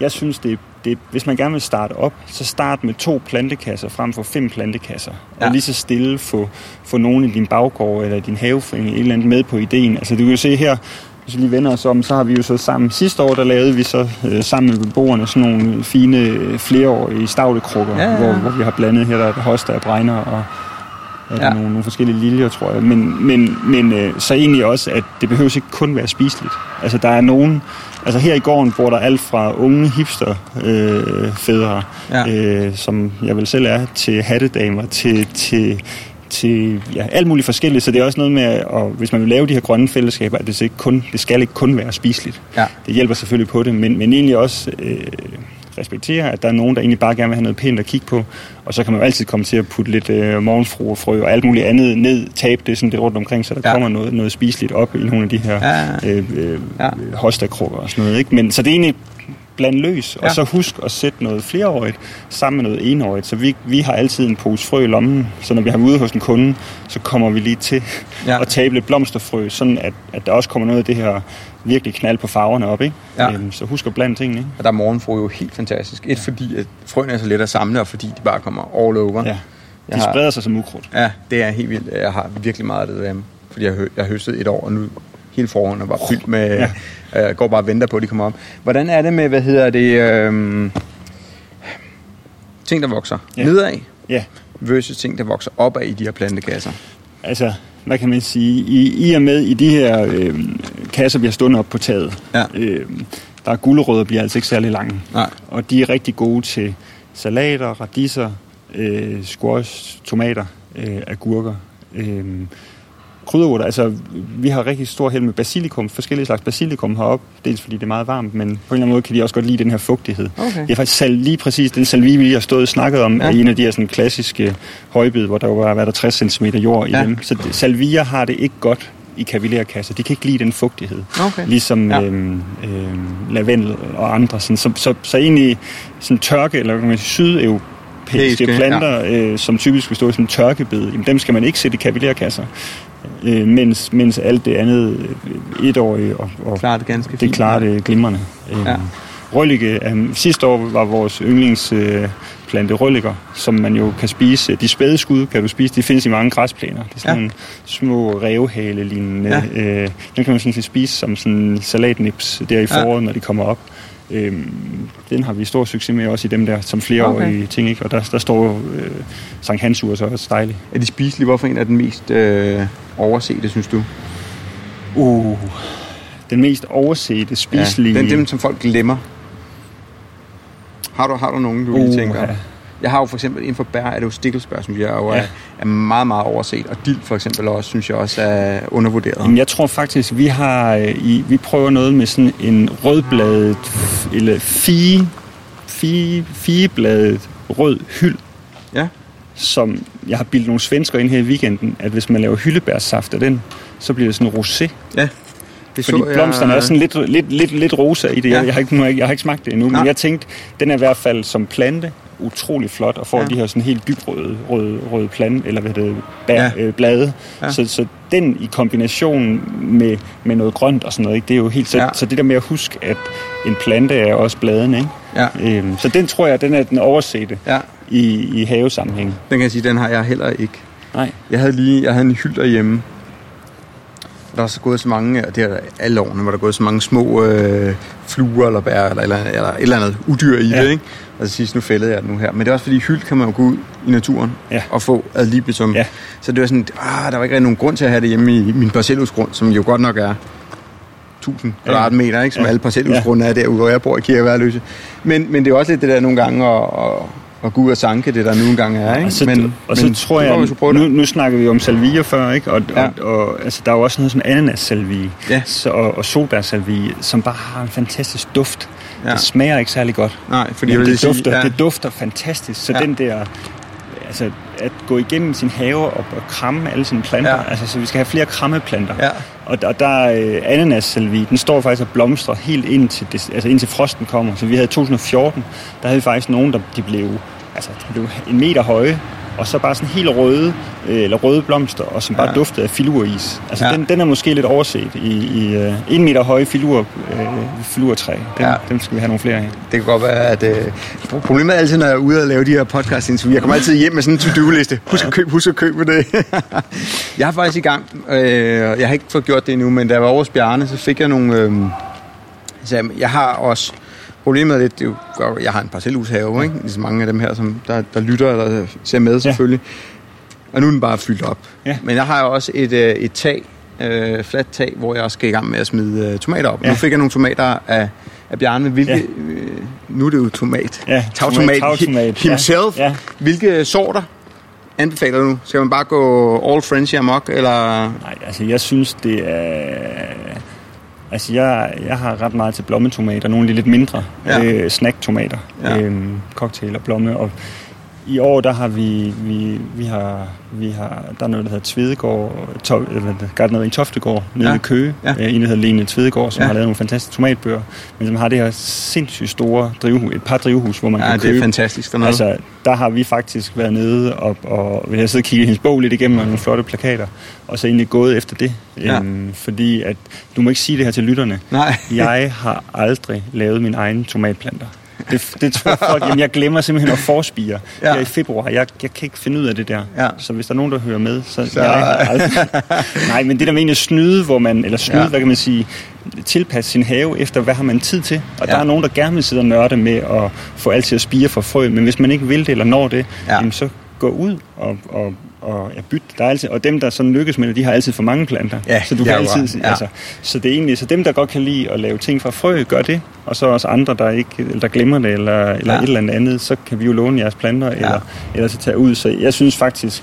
B: jeg synes, det, det, hvis man gerne vil starte op, så start med to plantekasser frem for fem plantekasser. Ja. Og lige så stille få, få nogen i din baggård eller din haveforening et eller andet med på ideen. Altså du kan jo se her, hvis vi lige vender os om, så har vi jo så sammen. Sidste år, der lavede vi så øh, sammen med beboerne sådan nogle fine øh, flereårige stavlekrukker, ja, ja. Hvor, hvor vi har blandet her, der er hoster og bregner og er ja. nogle, nogle forskellige liljer, tror jeg. Men, men, men øh, så egentlig også, at det behøver ikke kun være spiseligt. Altså der er nogen, altså her i gården bor der alt fra unge hipster øh, fædre, ja. øh, som jeg vel selv er, til hattedamer, til, til til ja, alt muligt forskelligt, så det er også noget med, at hvis man vil lave de her grønne fællesskaber, at det, ikke kun, det skal ikke kun være spiseligt. Ja. Det hjælper selvfølgelig på det, men, men egentlig også øh, respektere, at der er nogen, der egentlig bare gerne vil have noget pænt at kigge på, og så kan man jo altid komme til at putte lidt øh, morgenfruefrø og alt muligt andet ned, tabe det sådan lidt rundt omkring, så der ja. kommer noget, noget spiseligt op i nogle af de her ja. øh, øh, ja. hostakrukker og sådan noget. Ikke? Men, så det er egentlig blande løs, ja. og så husk at sætte noget flereårigt sammen med noget enårigt. Så vi, vi har altid en pose frø i lommen, så når vi har ude hos en kunde, så kommer vi lige til ja. at tabe lidt blomsterfrø, sådan at, at der også kommer noget af det her virkelig knald på farverne op. Ikke? Ja. Øhm, så husk at blande tingene. Ikke?
A: Og der er morgenfrø jo helt fantastisk. Et, ja. fordi at frøene er så let at samle, og fordi de bare kommer all over. Ja.
B: De har, spreder sig som ukrudt.
A: Ja, det er helt vildt. Jeg har virkelig meget af det der, fordi jeg, jeg har høstet et år, og nu hele foråret er bare fyldt med... Ja. Øh, går bare og venter på, at de kommer op. Hvordan er det med, hvad hedder det... Øh, ting, der vokser ja. nedad? Ja. Versus ting, der vokser opad i de her plantekasser?
B: Altså, hvad kan man sige? I, i og med i de her øh, kasser, vi har stående op på taget, ja. øh, der er gulerødder, bliver altså ikke særlig lange. Nej. Og de er rigtig gode til salater, radiser, øh, squash, tomater, øh, agurker. Øh, krydderurter. Altså, vi har rigtig stor held med basilikum, forskellige slags basilikum heroppe. Dels fordi det er meget varmt, men på en eller anden måde kan de også godt lide den her fugtighed. Okay. Det er faktisk sal, lige præcis den salvie, vi lige har stået og snakket om, ja. er en af de her sådan, klassiske højbed, hvor der var været der 60 cm jord ja. i dem. Så salvier har det ikke godt i kavillærkasser. De kan ikke lide den fugtighed. Okay. Ligesom ja. øhm, øhm, lavendel og andre. Sådan. Så, så, så egentlig sådan tørke, eller kan man sige, sydeuropæiske planter, ja. øh, som typisk vil stå en tørkebed, jamen, dem skal man ikke sætte i kavillærkasser øh, mens, mens alt det andet øh, etårige og, og
A: klarer det ganske
B: det fint. klarer det glimrende. Øh, ja. Røllike, øh, sidste år var vores yndlingsplante øh, rølliker, som man jo kan spise. De spæde skud kan du spise, de findes i mange græsplæner. Det er sådan ja. nogle små revhale-lignende. Ja. Øh, dem kan man sådan spise som sådan salatnips der i foråret, ja. når de kommer op. Øhm, den har vi stor succes med også i dem der, som flere okay. år i ting, ikke? og der, der står øh, Sankt Hansur så også dejligt.
A: Er de spiselige? Hvorfor en er den mest øh, oversete, synes du?
B: Uh, den mest oversete, spiselige...
A: Ja, den dem, som folk glemmer. Har du, har du nogen, du uh, lige tænker? Ja. Jeg har jo for eksempel inden for bær, er det jo stikkelsbær, som jeg jo ja. er, er meget, meget overset. Og dild for eksempel også, synes jeg også er undervurderet.
B: Jamen, jeg tror faktisk, vi har øh, i, vi prøver noget med sådan en rødbladet, eller fie, fie, fiebladet rød hyld. Ja. Som jeg har bildet nogle svensker ind her i weekenden, at hvis man laver hyldebærsaft af den, så bliver det sådan rosé. Ja. Det Fordi så, blomsterne jeg... er sådan lidt, lidt, lidt, lidt rosa i det. Ja. Jeg, har ikke, jeg har ikke smagt det endnu, ja. men jeg tænkte, den er i hvert fald som plante utrolig flot og får ja. de her sådan helt dybrøde røde, røde plante, eller hvad det bær, ja. øh, blade. Ja. Så, så den i kombination med, med noget grønt og sådan noget, ikke, det er jo helt så, ja. så det der med at huske, at en plante er også bladene, ikke? Ja. Øhm, så den tror jeg, den er den oversete. Ja. i, i havesammenhæng.
A: Den kan jeg sige, den har jeg heller ikke.
B: Nej.
A: Jeg havde lige jeg havde en hyld derhjemme. Der er så gået så mange, og det er alle årene, hvor der er gået så mange små øh, fluer eller bær, eller, eller, eller et eller andet udyr i
B: Ja.
A: det, ikke? Og så sidst, nu fældede jeg den nu her. Men det er også fordi, hyld kan man jo gå ud i naturen
B: Ja.
A: og få ad libitum.
B: Ja.
A: Så det var sådan, ah, der var ikke rigtig nogen grund til at have det hjemme i min parcelhusgrund, som jo godt nok er 1000
B: Ja.
A: kvadratmeter, ikke? som
B: Ja.
A: alle parcelhusgrunde er derude, hvor jeg bor i Kirkeværløse. Men, men det er også lidt det der nogle gange at, at, at gå ud og sanke det, der nu engang er. Ikke?
B: Og så,
A: men,
B: og så
A: men
B: tror jeg,
A: skulle prøve
B: nu, nu snakker vi om salvia før, ikke? Og,
A: Ja.
B: og, og altså, der er jo også noget som ananas-salvie
A: Ja.
B: så, og, og solbærsalvie, som bare har en fantastisk duft.
A: Ja.
B: Det smager ikke særlig godt.
A: Nej, fordi jeg
B: Men det,
A: sige,
B: dufter,
A: ja.
B: det dufter fantastisk. Så
A: Ja.
B: den der, altså at gå igennem sin have og, og kramme alle sine planter,
A: Ja.
B: altså så vi skal have flere krammeplanter.
A: Ja.
B: Og der, der er øh, ananasselvi, den står faktisk og blomstrer helt indtil, det, altså indtil frosten kommer. Så vi havde i 2014, der havde vi faktisk nogen, der de blev, altså, de blev en meter høje, og så bare sådan helt røde, øh, eller røde blomster, og som bare
A: Ja.
B: duftede af filuris. Altså
A: Ja.
B: den, den er måske lidt overset i, i øh, en meter høje filur, øh, filurtræ. Dem,
A: Ja.
B: dem skal vi have nogle flere af.
A: Det kan godt være, at øh, problemet er altid, når jeg er ude og lave de her podcast interview. Jeg kommer altid hjem med sådan en to-do-liste. Husk at købe, husk at købe det. jeg er faktisk i gang. Øh, jeg har ikke fået gjort det endnu, men da jeg var over hos Bjarne, så fik jeg nogle... Øh, så jeg har også... Problemet er lidt, det er jo, jeg har en parcelhushave, ikke? Ligesom mange af dem her, som der, der lytter eller ser med selvfølgelig. Og nu er den bare fyldt op.
B: Ja.
A: Men jeg har jo også et, øh, et tag, øh, fladt tag, hvor jeg også skal i gang med at smide øh, tomater op. Ja.
B: Ja.
A: Nu fik jeg nogle tomater af, af Bjarne, hvilke, ja.
B: Ja.
A: øh, nu er det jo tomat.
B: Ja,
A: Tagtomat,
B: tomat, tagtomat,
A: hi- himself.
B: ja, ja.
A: Hvilke sorter anbefaler du? Skal man bare gå all French amok, eller...
B: Nej, altså jeg synes, det er... Altså jeg, jeg har ret meget til blommetomater, nogle lidt mindre
A: Ja.
B: øh, snacktomater,
A: Ja.
B: øhm, cocktail og blomme. Og i år, der har vi, vi, vi har, vi har, der er noget, der hedder Tvedegård, to, eller Gardneri Toftegård, nede
A: Ja.
B: ved Køge.
A: Ja.
B: Ja. En, der hedder Lene Tvedegård, som
A: Ja.
B: har lavet nogle fantastiske tomatbøger, men som har det her sindssygt store drivhus, et par drivhus, hvor man
A: Ja,
B: kan
A: det er
B: købe
A: fantastisk dernede.
B: Altså, der har vi faktisk været nede og, og vi har siddet og kigget hendes bog lidt igennem og nogle flotte plakater, og så egentlig gået efter det.
A: Ja.
B: Øhm, fordi at, du må ikke sige det her til lytterne.
A: Nej.
B: Jeg har aldrig lavet min egen tomatplanter. Det, det tror folk, jamen jeg glemmer simpelthen at forspire
A: Ja.
B: her i februar. Jeg, jeg kan ikke finde ud af det der.
A: Ja.
B: Så hvis der er nogen, der hører med, så,
A: Så-
B: jeg har aldrig... Nej, men det der med at snyde, hvor man, eller snyde,
A: Ja.
B: hvad kan man sige, tilpasse sin have efter, hvad har man tid til. Og
A: Ja.
B: der er nogen, der gerne vil sidde og nørde med at få alt til at spire for frø, men hvis man ikke vil det eller når det,
A: ja.
B: jamen, så gå ud og, og, og ja, bytte. Der er altid, og dem, der sådan lykkes med det, de har altid for mange planter.
A: Ja,
B: så du kan altid,
A: ja.
B: altså, så det er egentlig, så dem, der godt kan lide at lave ting fra frø, gør det. Og så også andre, der ikke, eller der glemmer det, eller, eller
A: Ja.
B: et eller andet andet, så kan vi jo låne jeres planter, ja. eller, eller så tage ud. Så jeg synes faktisk,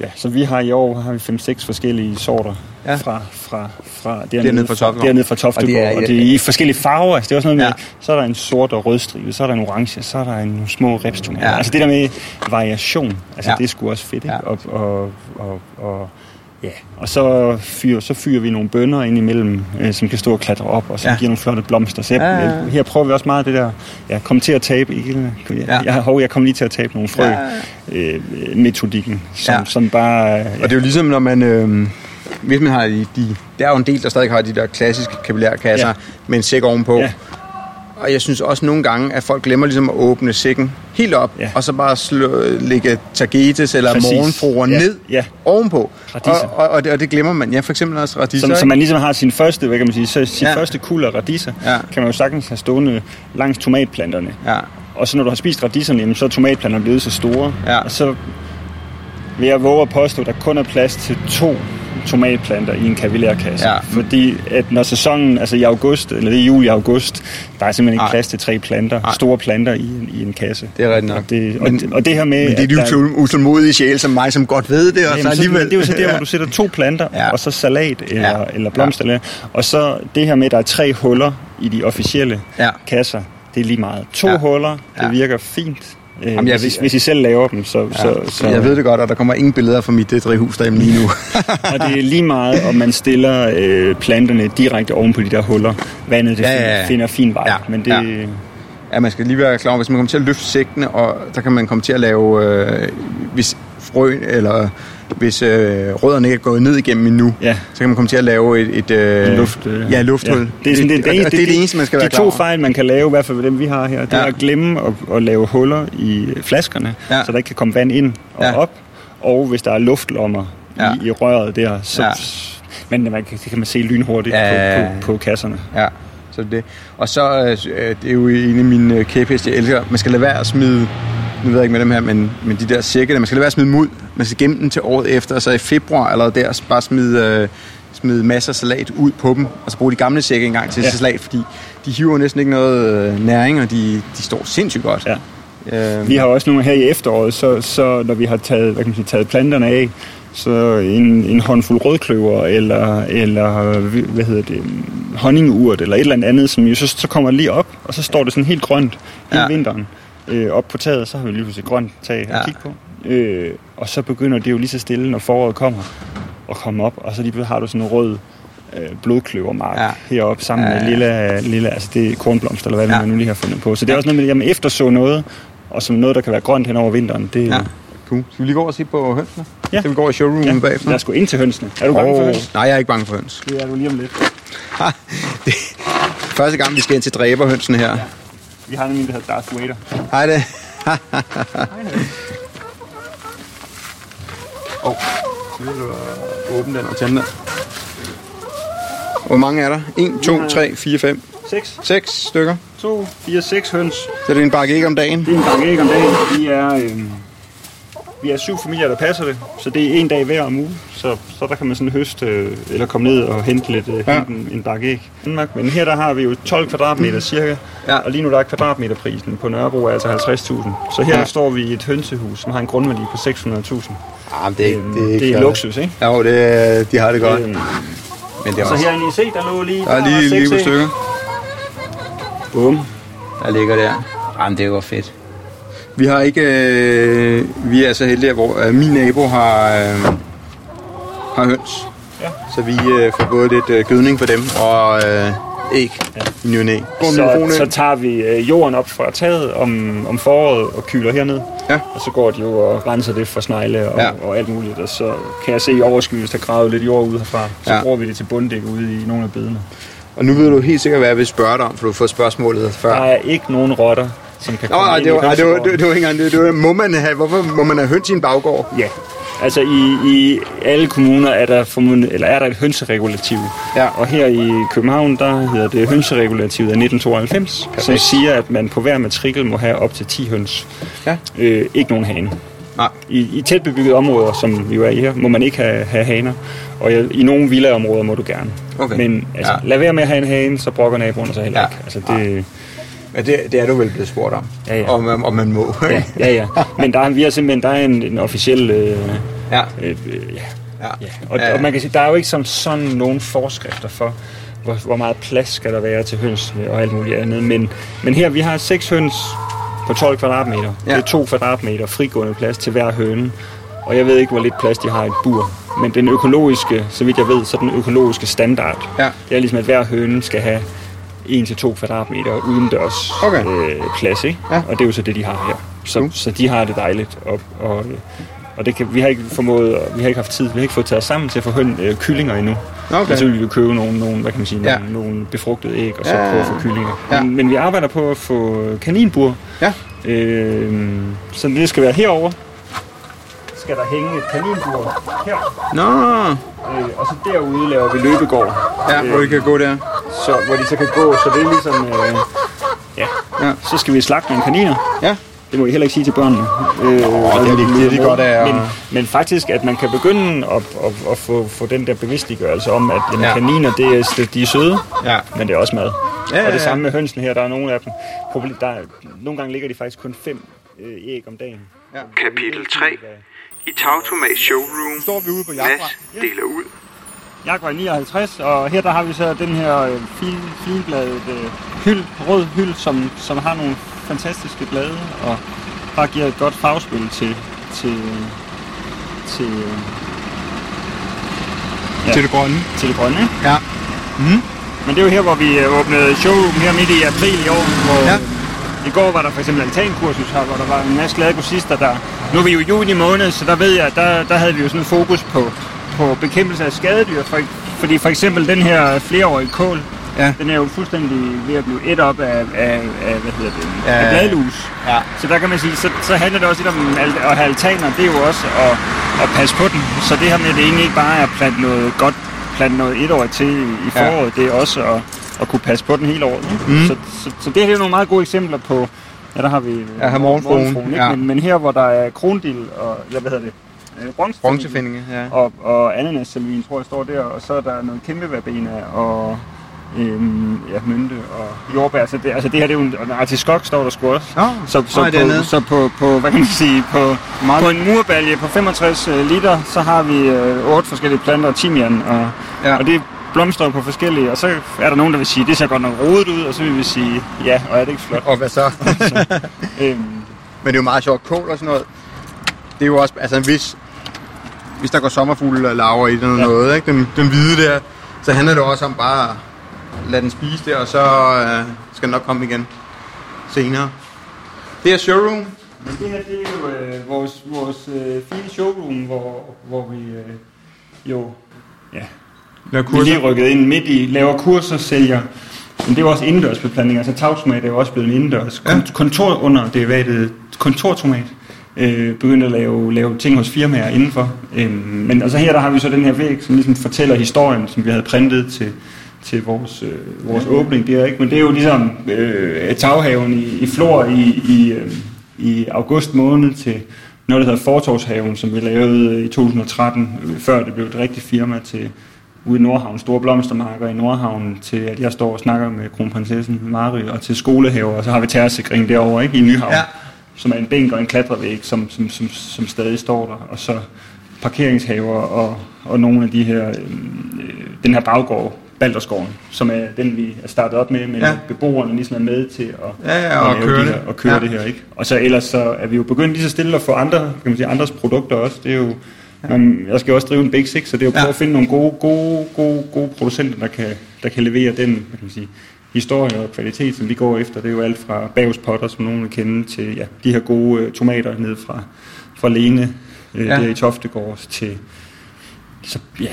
B: ja, så vi har i år har vi 5-6 forskellige sorter
A: Ja.
B: ja. fra, fra, fra
A: Dernede fra Toftegård.
B: Dernede fra Toftegård.
A: Og det er-
B: Og, det er, i forskellige farver. Altså, det er også noget med,
A: Ja.
B: ja. så er der en sort og rødstribe, så er der en orange, så er der en små ripstomater.
A: Ja.
B: Ja. Altså det der med variation, altså
A: Ja.
B: ja. det er sgu også fedt. Ikke?
A: Ja.
B: Og, og, og, og, ja. og så fyrer, så fyrer vi nogle bønner ind imellem, øh, som kan stå og klatre op, og så
A: Ja.
B: ja. giver nogle flotte blomster. Så jeg,
A: Ja, ja, ja.
B: ja. her prøver vi også meget det der, jeg kom til at tabe, ikke? Jeg,
A: Ja.
B: ja. jeg, hov, jeg kom lige til at tabe nogle frø,
A: Ja,
B: ja. øh, metodikken, som,
A: Ja.
B: ja. som bare... øh,
A: Og det er jo ligesom, når man... Øh, hvis man har de, de... Der er jo en del, der stadig har de der klassiske kapillærkasser ja. Med en sæk ovenpå. Ja. Og jeg synes også nogle gange, at folk glemmer ligesom at åbne sækken helt op, ja. Og så bare slå, lægge tagetes eller
B: Præcis.
A: morgenfruer
B: Ja.
A: ned
B: Ja.
A: ovenpå. Og, og, og, det, og det glemmer man. Ja, for eksempel også radisser.
B: Som, så man ligesom har sin første, hvad kan man sige, så sin
A: Ja.
B: første kul af radiser,
A: Ja.
B: ja. kan man jo sagtens have stående langs tomatplanterne.
A: Ja.
B: Og så når du har spist radiserne, jamen, så er tomatplanterne blevet så store.
A: Ja.
B: Og så vil jeg våge at påstå, at der kun er plads til to tomatplanter i en kavillærkasse.
A: Ja.
B: Fordi at når sæsonen, altså i august, eller det er juli august, der er simpelthen ikke plads til tre planter,
A: Nej.
B: store planter i, en- i en kasse.
A: Det er rigtigt nok.
B: Og det, og,
A: Men-
B: det, og det her med...
A: Men det er de utålmodige sjæle som mig, som godt ved det, og
B: Jamen, så,
A: alligevel...
B: det er jo så der, hvor du sætter to planter,
A: Ja.
B: og så salat eller,
A: Ja.
B: eller blomster. Ja. Og så det her med, at der er tre huller i de officielle
A: Ja.
B: kasser, det er lige meget. To
A: Ja.
B: huller, det
A: ja.
B: virker fint. Øh,
A: Jamen, jeg
B: hvis, I, hvis I selv laver dem, så...
A: Ja,
B: så, så
A: jeg ved det godt, og der kommer ingen billeder fra mit drivhus derhjemme lige nu.
B: Og det er lige meget, om man stiller øh, planterne direkte oven på de der huller. Vandet det
A: Ja,
B: ja,
A: ja,
B: ja, finder fin vej.
A: Ja,
B: men det,
A: ja.
B: ja.
A: Ja, man skal lige være klar over, hvis man kommer til at løfte sækkene, og der kan man komme til at lave... Øh, hvis, frø, eller hvis øh, rødderne ikke er gået ned igennem endnu,
B: Ja.
A: så kan man komme til at lave et, et øh,
B: luft, øh,
A: ja, lufthul.
B: Det er, sådan, det, det, det,
A: og det, er det eneste, man skal være
B: De
A: klar
B: to
A: over.
B: fejl, man kan lave, i hvert fald ved dem, vi har her, det
A: Ja.
B: er at glemme at, at lave huller i flaskerne,
A: Ja.
B: så der ikke kan komme vand ind og
A: Ja.
B: op. Og hvis der er luftlommer
A: Ja.
B: i, i røret der, så...
A: Ja.
B: Men man det kan man se lynhurtigt
A: Ja.
B: på, på, på kasserne.
A: Ja, så det. Og så, øh, det er jo en af mine øh, kæpheste, jeg elsker. Man skal lade være at smide, nu ved jeg ikke med dem her, men, men de der der, man skal lade være at smide dem ud. Man skal gemme dem til året efter, og så i februar eller der bare smide, øh, smide masser af salat ud på dem, og så bruge de gamle sække en gang til
B: Ja.
A: salat, fordi de hiver næsten ikke noget øh, næring, og de, de står sindssygt godt.
B: Ja.
A: Øh,
B: Vi har også nogle her i efteråret, så, så når vi har taget, hvad kan man sige, taget planterne af, så en, en håndfuld rødkløver, eller, eller hvad hedder det, honningurt, eller et eller andet, som jo så, så kommer det lige op, og så står det sådan helt grønt hele
A: Ja.
B: vinteren øh, op på taget, så har vi lige pludselig grønt tag at
A: Ja.
B: kigge på. Øh, og så begynder det jo lige så stille, når foråret kommer, at komme op, og så lige pludselig har du sådan en rød øh, blodkløvermark
A: Ja.
B: ja. heroppe sammen
A: Ja,
B: med
A: ja.
B: lille, lille, altså det er kornblomster, eller hvad
A: Ja.
B: ja. man nu lige har fundet på. Så det er også noget med, at man efterså noget, og som noget, der kan være grønt hen over vinteren. Det,
A: ja. Cool. Skal vi lige gå over og se på hønsene?
B: Ja.
A: Skal vi gå over i showroomet
B: ja.
A: bagefter?
B: Lad os gå ind til hønsene. Er du bange for høns?
A: Nej, jeg er ikke bange for høns.
B: Det er du lige om lidt.
A: det, første gang, vi skal ind til dræberhønsene her.
B: Vi har nemlig, der hedder Darth Vader.
A: Hej det. Åh, oh, så vil du øh, åbne den og tænde den. Hvor mange er der? 1, 2, 3, 4, 5,
B: 6,
A: 6 stykker.
B: 2, 4, 6 høns.
A: Så det er en bakke æg om dagen.
B: Det er en gang æg om dagen. Vi er, øhm, vi er syv familier, der passer det. Så det er en dag hver om ugen. Så, så der kan man sådan høste, øh, eller komme ned og hente lidt øh,
A: Ja.
B: hente en, en bakke æg. Danmark. Men her der har vi jo 12 kvadratmeter cirka.
A: Ja.
B: Og lige nu der er kvadratmeterprisen på Nørrebro er altså 50.000. Så her
A: Ja.
B: ja. står vi i et hønsehus, som har en grundværdi på 600.000.
A: Ah, det er,
B: Øhm, det er luksus, ikke?
A: Jo, det, de har det godt.
B: Øhm,
A: Men det er
B: så
A: også...
B: herinde i se, der lå lige...
A: Der er lige, lige på stykker.
B: Bum.
A: Der ligger der. Jamen, det var fedt. Vi har ikke... Øh, vi er så heldige, hvor øh, min nabo har, øh, har høns.
B: Ja.
A: Så vi øh, får både lidt øh, gødning for dem og øh, æg ja. i ny næ.
B: Så, så tager vi øh, jorden op fra taget om, om foråret og kyler herned.
A: Ja.
B: Og så går de jo og renser det for snegle og,
A: Ja.
B: og alt muligt. Og så kan jeg se i overskydelse, der gravet lidt jord ud herfra. Så
A: Ja.
B: bruger vi det til bunddæk ude i nogle af bedene.
A: Og nu ved du helt sikkert, hvad jeg vil spørge dig om, for du fået spørgsmålet før.
B: Der er ikke nogen rotter, som kan
A: Nå,
B: komme
A: nej,
B: ind
A: det
B: i
A: var, ej, det var, det,
B: hønsegården.
A: det var ikke engang det. det var, må man have, hvorfor må man have høns i en baggård?
B: Ja. Altså i, i alle kommuner er der, formundet, eller er der et hønseregulativ.
A: Ja.
B: Og her i København, der hedder det hønseregulativet af 1992, som
A: Perfekt.
B: siger, at man på hver matrikel må have op til 10 høns.
A: Ja.
B: Øh, ikke nogen hane.
A: Nej.
B: I, I tæt bebyggede områder, som vi jo er i her, må man ikke have, have haner. Og i, i nogle villaområder må du gerne.
A: Okay.
B: Men altså,
A: Ja.
B: lad være med at have en hane, så brokker naboerne sig heller
A: Ja.
B: ikke. Altså, det,
A: Men det, det er du vel blevet spurgt om.
B: Ja, ja.
A: Om, om, man må.
B: ja, ja, ja. Men der, er- vi har simpelthen der er en, en officiel... Øh,
A: ja.
B: øh, øh, ja,
A: ja.
B: Ja, og,
A: Ja, ja.
B: og man kan sige, der er jo ikke som sådan nogen forskrifter for, hvor, hvor meget plads skal der være til høns og alt muligt andet. Men, men her, vi har seks høns på 12 kvadratmeter.
A: Ja.
B: Ja. Det er to kvadratmeter frigående plads til hver høne. Og jeg ved ikke, hvor lidt plads de har i et bur. Men den økologiske, så vidt jeg ved, så den økologiske standard.
A: Ja.
B: Det er ligesom, at hver høne skal have 1-2 kvadratmeter udendørs
A: Okay.
B: øh, plads. Ikke?
A: Ja.
B: Og det er jo så det, de har her. Så,
A: Cool.
B: så de har det dejligt. Og, og, og det kan, vi har ikke formået, vi har ikke haft tid, vi har ikke fået taget os sammen til at få høn, øh, kyllinger endnu.
A: Okay.
B: Men så vil vi købe nogle, nogle, hvad kan man sige,
A: Ja.
B: nogle, nogle befrugtede æg, og så
A: Ja,
B: prøve at få kyllinger.
A: Ja.
B: Men, men vi arbejder på at få kaninbur.
A: Ja.
B: Øh, så det skal være herover. Skal der hænge et kaninbur her.
A: Nå,
B: Øh, og så derude laver vi løbegård.
A: ja, hvor I kan gå der.
B: Så, hvor de så kan gå, så det er ligesom... Øh, ja.
A: Ja.
B: Så skal vi slagte nogle kaniner.
A: Ja.
B: Det må I heller ikke sige til børnene. Øh,
A: det er de- er de godt af
B: Men, men faktisk, at man kan begynde at, at, at få, få den der bevidstliggørelse om, at jamen,
A: Ja.
B: kaniner, det er, de er søde,
A: Ja.
B: men det er også mad.
A: Ja, ja,
B: og det samme med hønsene her, der er nogle af dem. Der er, nogle gange ligger de faktisk kun fem øh, æg om dagen.
C: Kapitel 3. I Tautomas showroom.
A: Står vi ude på
C: Mads deler ud.
B: Jaguar 59, og her der har vi så den her øh, fin, finbladet øh, hyld, rød hyld, som, som har nogle fantastiske blade, og bare giver et godt farvespil til, til, til, øh, Ja.
A: Til det grønne.
B: til det grønne.
A: Ja.
B: Men det er jo her, hvor vi øh, åbnede showroom her midt i april i år, hvor
A: Ja.
B: I går var der for eksempel altankursus her, hvor der var en masse glade kursister, der nu er vi jo i juni måned, så der ved jeg, der, der havde vi jo sådan en fokus på, på bekæmpelse af skadedyr. For, fordi for eksempel den her flereårige kål,
A: Ja.
B: den er jo fuldstændig ved at blive et op af, af, af hvad hedder det,
A: Ja.
B: af bladlus.
A: Ja.
B: Så der kan man sige, så, så handler det også lidt om at have altaner, det er jo også at, at passe på den. Så det her med, at det egentlig ikke bare er at plante noget godt, plante noget etårigt til i, i
A: Ja.
B: foråret, det er også at, at kunne passe på den hele året. Ikke?
A: Mm.
B: Så, så, så, det her det er nogle meget gode eksempler på, ja der har vi
A: Ja, her morgenfruen,
B: ikke?
A: ja.
B: Men, men her hvor der er krondil og, ja hvad hedder det, Øh, bronzefinding
A: Bronzefindinge, ja.
B: og, og ananasselvin, tror jeg står der, og så er der noget kæmpe verbena og øhm, ja, mynte og jordbær. Så det, altså det her det er jo en, og en artiskok står der sgu også.
A: Nå,
B: Så, så,
A: nej,
B: på,
A: dernede.
B: så på, på, hvad kan man sige, på,
A: Meget-
B: på en murbalje på 65 øh, liter, så har vi øh, otte forskellige planter og timian, og,
A: ja.
B: og det blomstrer på forskellige, og så er der nogen, der vil sige, det ser godt nok rodet ud, og så vil vi sige, ja, og er det ikke flot?
A: Og hvad så?
B: øhm,
A: Men det er jo meget sjovt. Kål og sådan noget. Det er jo også, altså hvis, hvis der går sommerfugle og laver i den eller
B: Ja.
A: noget, ikke? Den, den hvide der, så handler det også om bare at lade den spise der, og så øh, skal den nok komme igen senere. Det er showroom.
B: Men det her, det er jo øh, vores, vores øh, fine showroom, hvor, hvor vi øh, jo ja,
A: Der
B: vi er lige rykket ind midt i, laver kurser, sælger. Men det er jo også indendørs beplanting, altså tagtomat er jo også blevet en indendørs.
A: Ja.
B: Ja. Kontor under derivatet kontortomat. Øh, begyndt at lave, lave ting hos firmaer indenfor. Øh, men altså her der har vi så den her væg, som ligesom fortæller historien, som vi havde printet til, til vores, øh, vores åbning der. Ikke? Men det er jo ligesom øh, taghaven i, i Flor i, i, øh, i august måned til noget, der hedder Fortorvshaven, som vi lavede i 2013, øh, før det blev et rigtigt firma til ude i Nordhavn, store blomstermarker i Nordhavn, til at jeg står og snakker med kronprinsessen Mary, og til skolehaver, og så har vi terrorsikring derovre, ikke, i Nyhavn,
A: Ja.
B: som er en bænk og en klatrevæg, som, som, som, som stadig står der, og så parkeringshaver og, og nogle af de her, øh, den her baggård, Baldersgården, som er den, vi er startet op med, men
A: Ja.
B: beboerne ligesom er med til at,
A: Ja, ja, og
B: at
A: køre
B: de
A: det.
B: her, og køre
A: ja.
B: det her. Ikke? Og så ellers så er vi jo begyndt lige så stille at få andre, kan man sige, andres produkter også. Det er jo, man, jeg skal også drive en Big Six, så det er jo prøve
A: Ja.
B: at finde nogle gode, gode, gode, gode producenter, der kan, der kan levere den hvad kan man sige, historie og kvalitet, som vi går efter. Det er jo alt fra Bagus Potter, som nogen vil kende, til ja, de her gode øh, tomater ned fra, fra Lene, øh,
A: Ja.
B: der i Toftegård, til så, ja.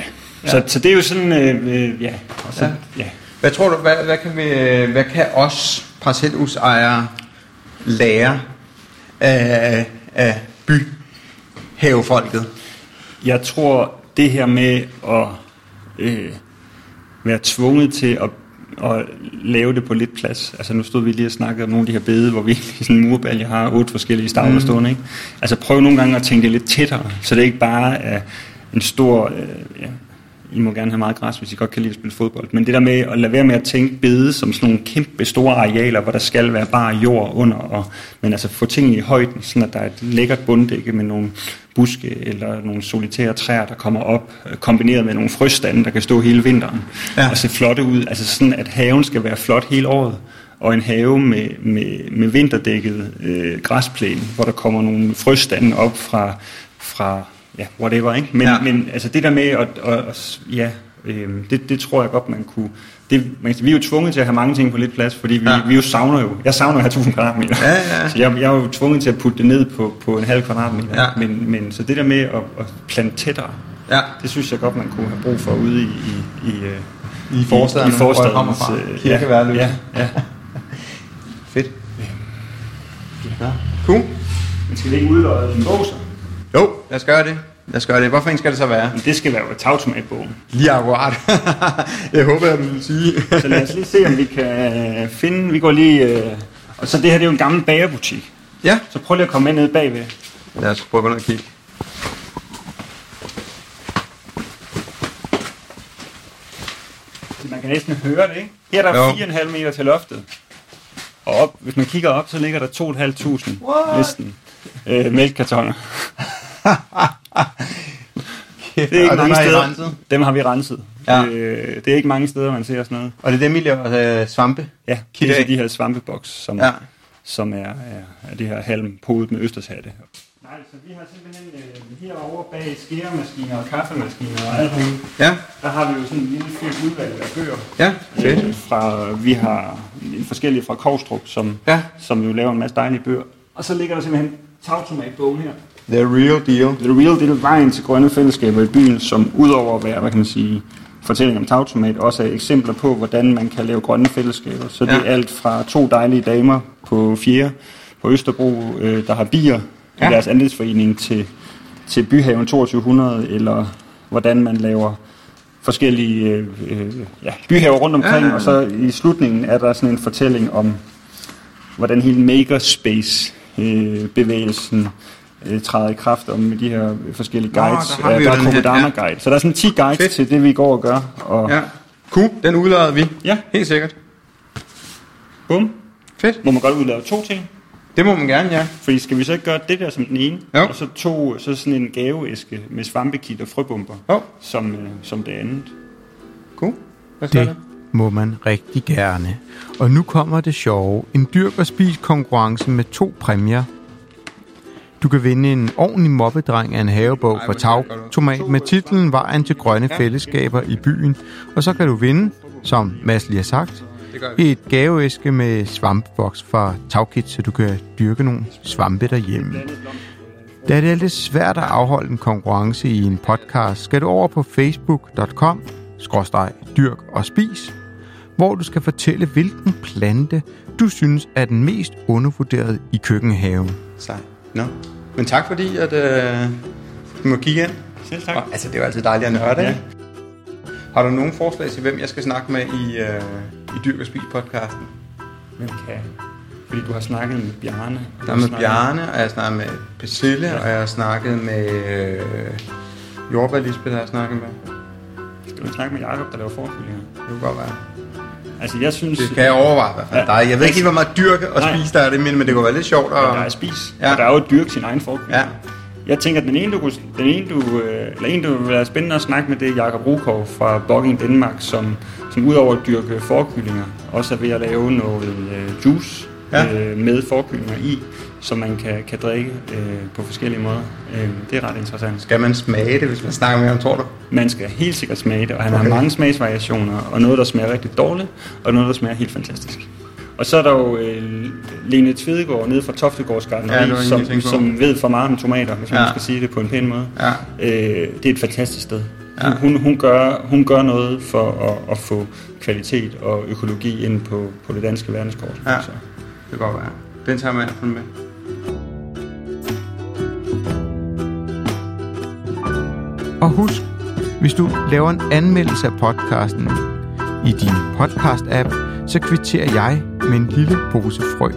B: Ja. Så, så det er jo sådan, øh, øh, ja, og så,
A: Ja.
B: ja. ja.
A: Hvad tror du, hvad, hvad, kan, vi, hvad kan os parcelhusejere lære af, af byhavefolket?
B: Jeg tror, det her med at øh, være tvunget til at, at lave det på lidt plads. Altså nu stod vi lige og snakkede om nogle af de her bede, hvor vi i sådan en murbalje har otte forskellige stavler mm. stående. Ikke? Altså prøv nogle gange at tænke det lidt tættere, så det ikke bare er en stor... Øh, ja, I må gerne have meget græs, hvis I godt kan lide at spille fodbold. Men det der med at lade være med at tænke bede som sådan nogle kæmpe store arealer, hvor der skal være bare jord under, og, men altså få tingene i højden, sådan at der er et lækkert bunddække med nogle buske eller nogle solitære træer, der kommer op, øh, kombineret med nogle frøstande, der kan stå hele vinteren
A: Ja.
B: og se flotte ud. Altså sådan, at haven skal være flot hele året. Og en have med, med, med vinterdækket øh, græsplæne, hvor der kommer nogle frøstande op fra, fra ja, whatever, ikke? Men,
A: Ja.
B: ja. men altså det der med at, at, at ja, øh, det, det tror jeg godt, man kunne... Det, man, vi er jo tvunget til at have mange ting på lidt plads, fordi vi,
A: Ja.
B: ja. vi jo savner jo... Jeg savner at have 1000 kvadratmeter.
A: Ja, ja.
B: Så jeg, jeg er jo tvunget til at putte det ned på, på en halv kvadratmeter.
A: Ja.
B: Men, men så det der med at, at plante tættere,
A: Ja,
B: det synes jeg godt, man kunne have brug for ude i, i, i, øh,
A: i forstederne,
B: i
A: hvor jeg fra.
B: øh,
A: Kirkeværløs.
B: Ja, ja.
A: Fedt. Ja. Cool.
B: Men skal vi ikke udløje en bog så?
A: Jo, lad os gøre det. Lad os gøre det. Hvorfor en skal det så være?
B: Men det skal være tagtomatbogen.
A: Lige akkurat. jeg håber, jeg vil sige.
B: Så lad os lige se, om vi kan finde... Vi går lige... Øh, og så det her, det er jo en gammel bagerbutik.
A: ja,
B: Så prøv lige at komme med ned bagved.
A: lad os prøve at gå ned og kigge.
B: Man kan næsten høre det, ikke? Her er der
A: Jo.
B: 4,5 meter til loftet. Og op, hvis man kigger op, så ligger der 2.500 næsten øh, mælkekartoner. Det er ikke mange steder.
A: renset?
B: Dem har vi renset.
A: Ja.
B: Øh, det er ikke mange steder, man ser sådan noget.
A: Og det er dem, I laver øh, svampe?
B: Ja,
A: Kit
B: det er de her svampeboks, som,
A: Ja.
B: som er, er, er det her halm podet med østershatte. Nej, så vi har simpelthen øh, herovre bag skæremaskiner og kaffemaskiner og alt muligt.
A: Ja,
B: Der har vi jo sådan en lille fyrt udvalg af bøger.
A: ja, fedt.
B: Øh, fra, vi har en forskellige fra Kovstrup, som,
A: Ja.
B: som jo laver en masse dejlige bøger. Og så ligger der simpelthen tagtomatbogen her.
E: The real deal.
B: The real deal vejen til grønne fællesskaber i byen, som udover at være, hvad kan man sige, fortælling om tagtomat, også er eksempler på, hvordan man kan lave grønne fællesskaber. Så det
E: Ja.
B: er alt fra to dejlige damer på fjerde på Østerbro, øh, der har bier ja. I deres andelsforening til, til byhaven 2200, eller hvordan man laver forskellige øh, øh, ja, byhaver rundt omkring,
E: Ja, ja, ja.
B: og så i slutningen er der sådan en fortælling om, hvordan hele makerspace-bevægelsen øh, træder i kraft om med de her forskellige
E: Nå,
B: guides.
E: der har vi
B: Øh,
E: jo
B: der er Kokodama
E: ja.
B: guide. Så der er sådan 10 guides
E: Fedt.
B: til det, vi går og gør. Og
E: Ja. Cool, den udlader vi.
B: Ja.
E: Helt sikkert.
B: bum,
E: Fedt.
B: må man godt udlave to ting.
E: Det må man gerne, ja.
B: Fordi skal vi så ikke gøre det der som den ene,
E: Jo.
B: og så to, så sådan en gaveæske med svampekit og frøbomber
E: Jo.
B: som, øh, som det andet.
E: Cool. Hvad så
A: Det
E: det?
A: Må man rigtig gerne. Og nu kommer det sjove. En dyrk og spis konkurrence med to præmier. Du kan vinde en ordentlig mobbedreng af en havebog
E: godt ud.
A: Tagtomat med titlen Vejen til grønne fællesskaber i byen. Og så kan du vinde, som Mads lige har sagt, et gaveæske med svampeboks fra Tagkit, så du kan dyrke nogle svampe derhjemme. Da det er lidt svært at afholde en konkurrence i en podcast, skal du over på facebook.com dyrk og spis, hvor du skal fortælle, hvilken plante du synes er den mest undervurderet i køkkenhaven.
E: Sej. Nå. Men tak fordi, at øh, du må kigge ind.
B: Selv tak.
E: Og, altså, det er jo altid dejligt at nørde,
B: Ja.
E: Har du nogen forslag til, hvem jeg skal snakke med i, øh, i Dyrk og Spis podcasten?
B: Hvem kan? Fordi du har snakket med Bjarne.
E: Der
B: har
E: er med Bjarne, og jeg har snakket med Persille,
B: Ja.
E: og jeg har snakket med øh, Jordbær Lisbeth, har jeg snakket med.
B: Skal du snakke med Jacob, der laver forkyllinger?
E: Det kunne godt være.
B: Altså, jeg synes...
E: Det kan jeg overveje i hvert fald.
B: Ja.
E: Der er, jeg ved ikke helt, hvor meget dyrke og
B: Nej.
E: spise der er det, men men det kunne være lidt sjovt.
B: Ja,
E: Og,
B: der er spis.
E: Ja.
B: Ja. Og der er jo dyrk sin egen forkylling.
E: Ja.
B: Jeg tænker, at den ene, du, den ene, du, øh, eller en, du vil være spændende at snakke med, det er Jakob Rukov fra Bogging Danmark, som, som udover at dyrke forkyllinger, også er ved at lave noget øh, juice
E: Ja.
B: øh, med forkyllinger i, som man kan, kan drikke øh, på forskellige måder. Øh, det er ret interessant.
E: Skal man smage det, hvis man snakker med ham, tror du?
B: Man skal helt sikkert smage det, og han okay. Har mange smagsvariationer, og noget, der smager rigtig dårligt, og noget, der smager helt fantastisk. Og så er der jo øh, Lene Tvedegaard nede fra Toftegårds
E: Ja,
B: som, som ved for meget om tomater, hvis man
E: Ja.
B: skal sige det på en pæn måde.
E: Ja.
B: Øh, det er et fantastisk sted.
E: Ja.
B: Hun, hun, gør, hun gør noget for at, at få kvalitet og økologi ind på, på det danske verdenskort.
E: Ja.
B: Så.
E: Det kan godt være. Den tager man i hvert fald med.
A: Og husk, hvis du laver en anmeldelse af podcasten i din podcast-app, så kvitterer jeg med en lille pose frø.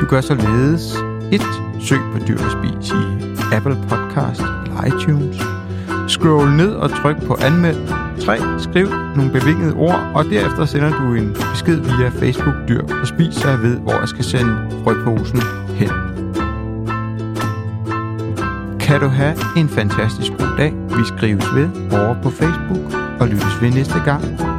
A: Du gør således 1. Søg på Dyr og Spis i Apple Podcast eller iTunes. Scroll ned og tryk på anmeld. 3. Skriv nogle bevingede ord, og derefter sender du en besked via Facebook Dyr og Spis, så jeg ved, hvor jeg skal sende frøposen hen. Kan du have en fantastisk god dag. Vi skrives ved over på Facebook og lyttes ved næste gang.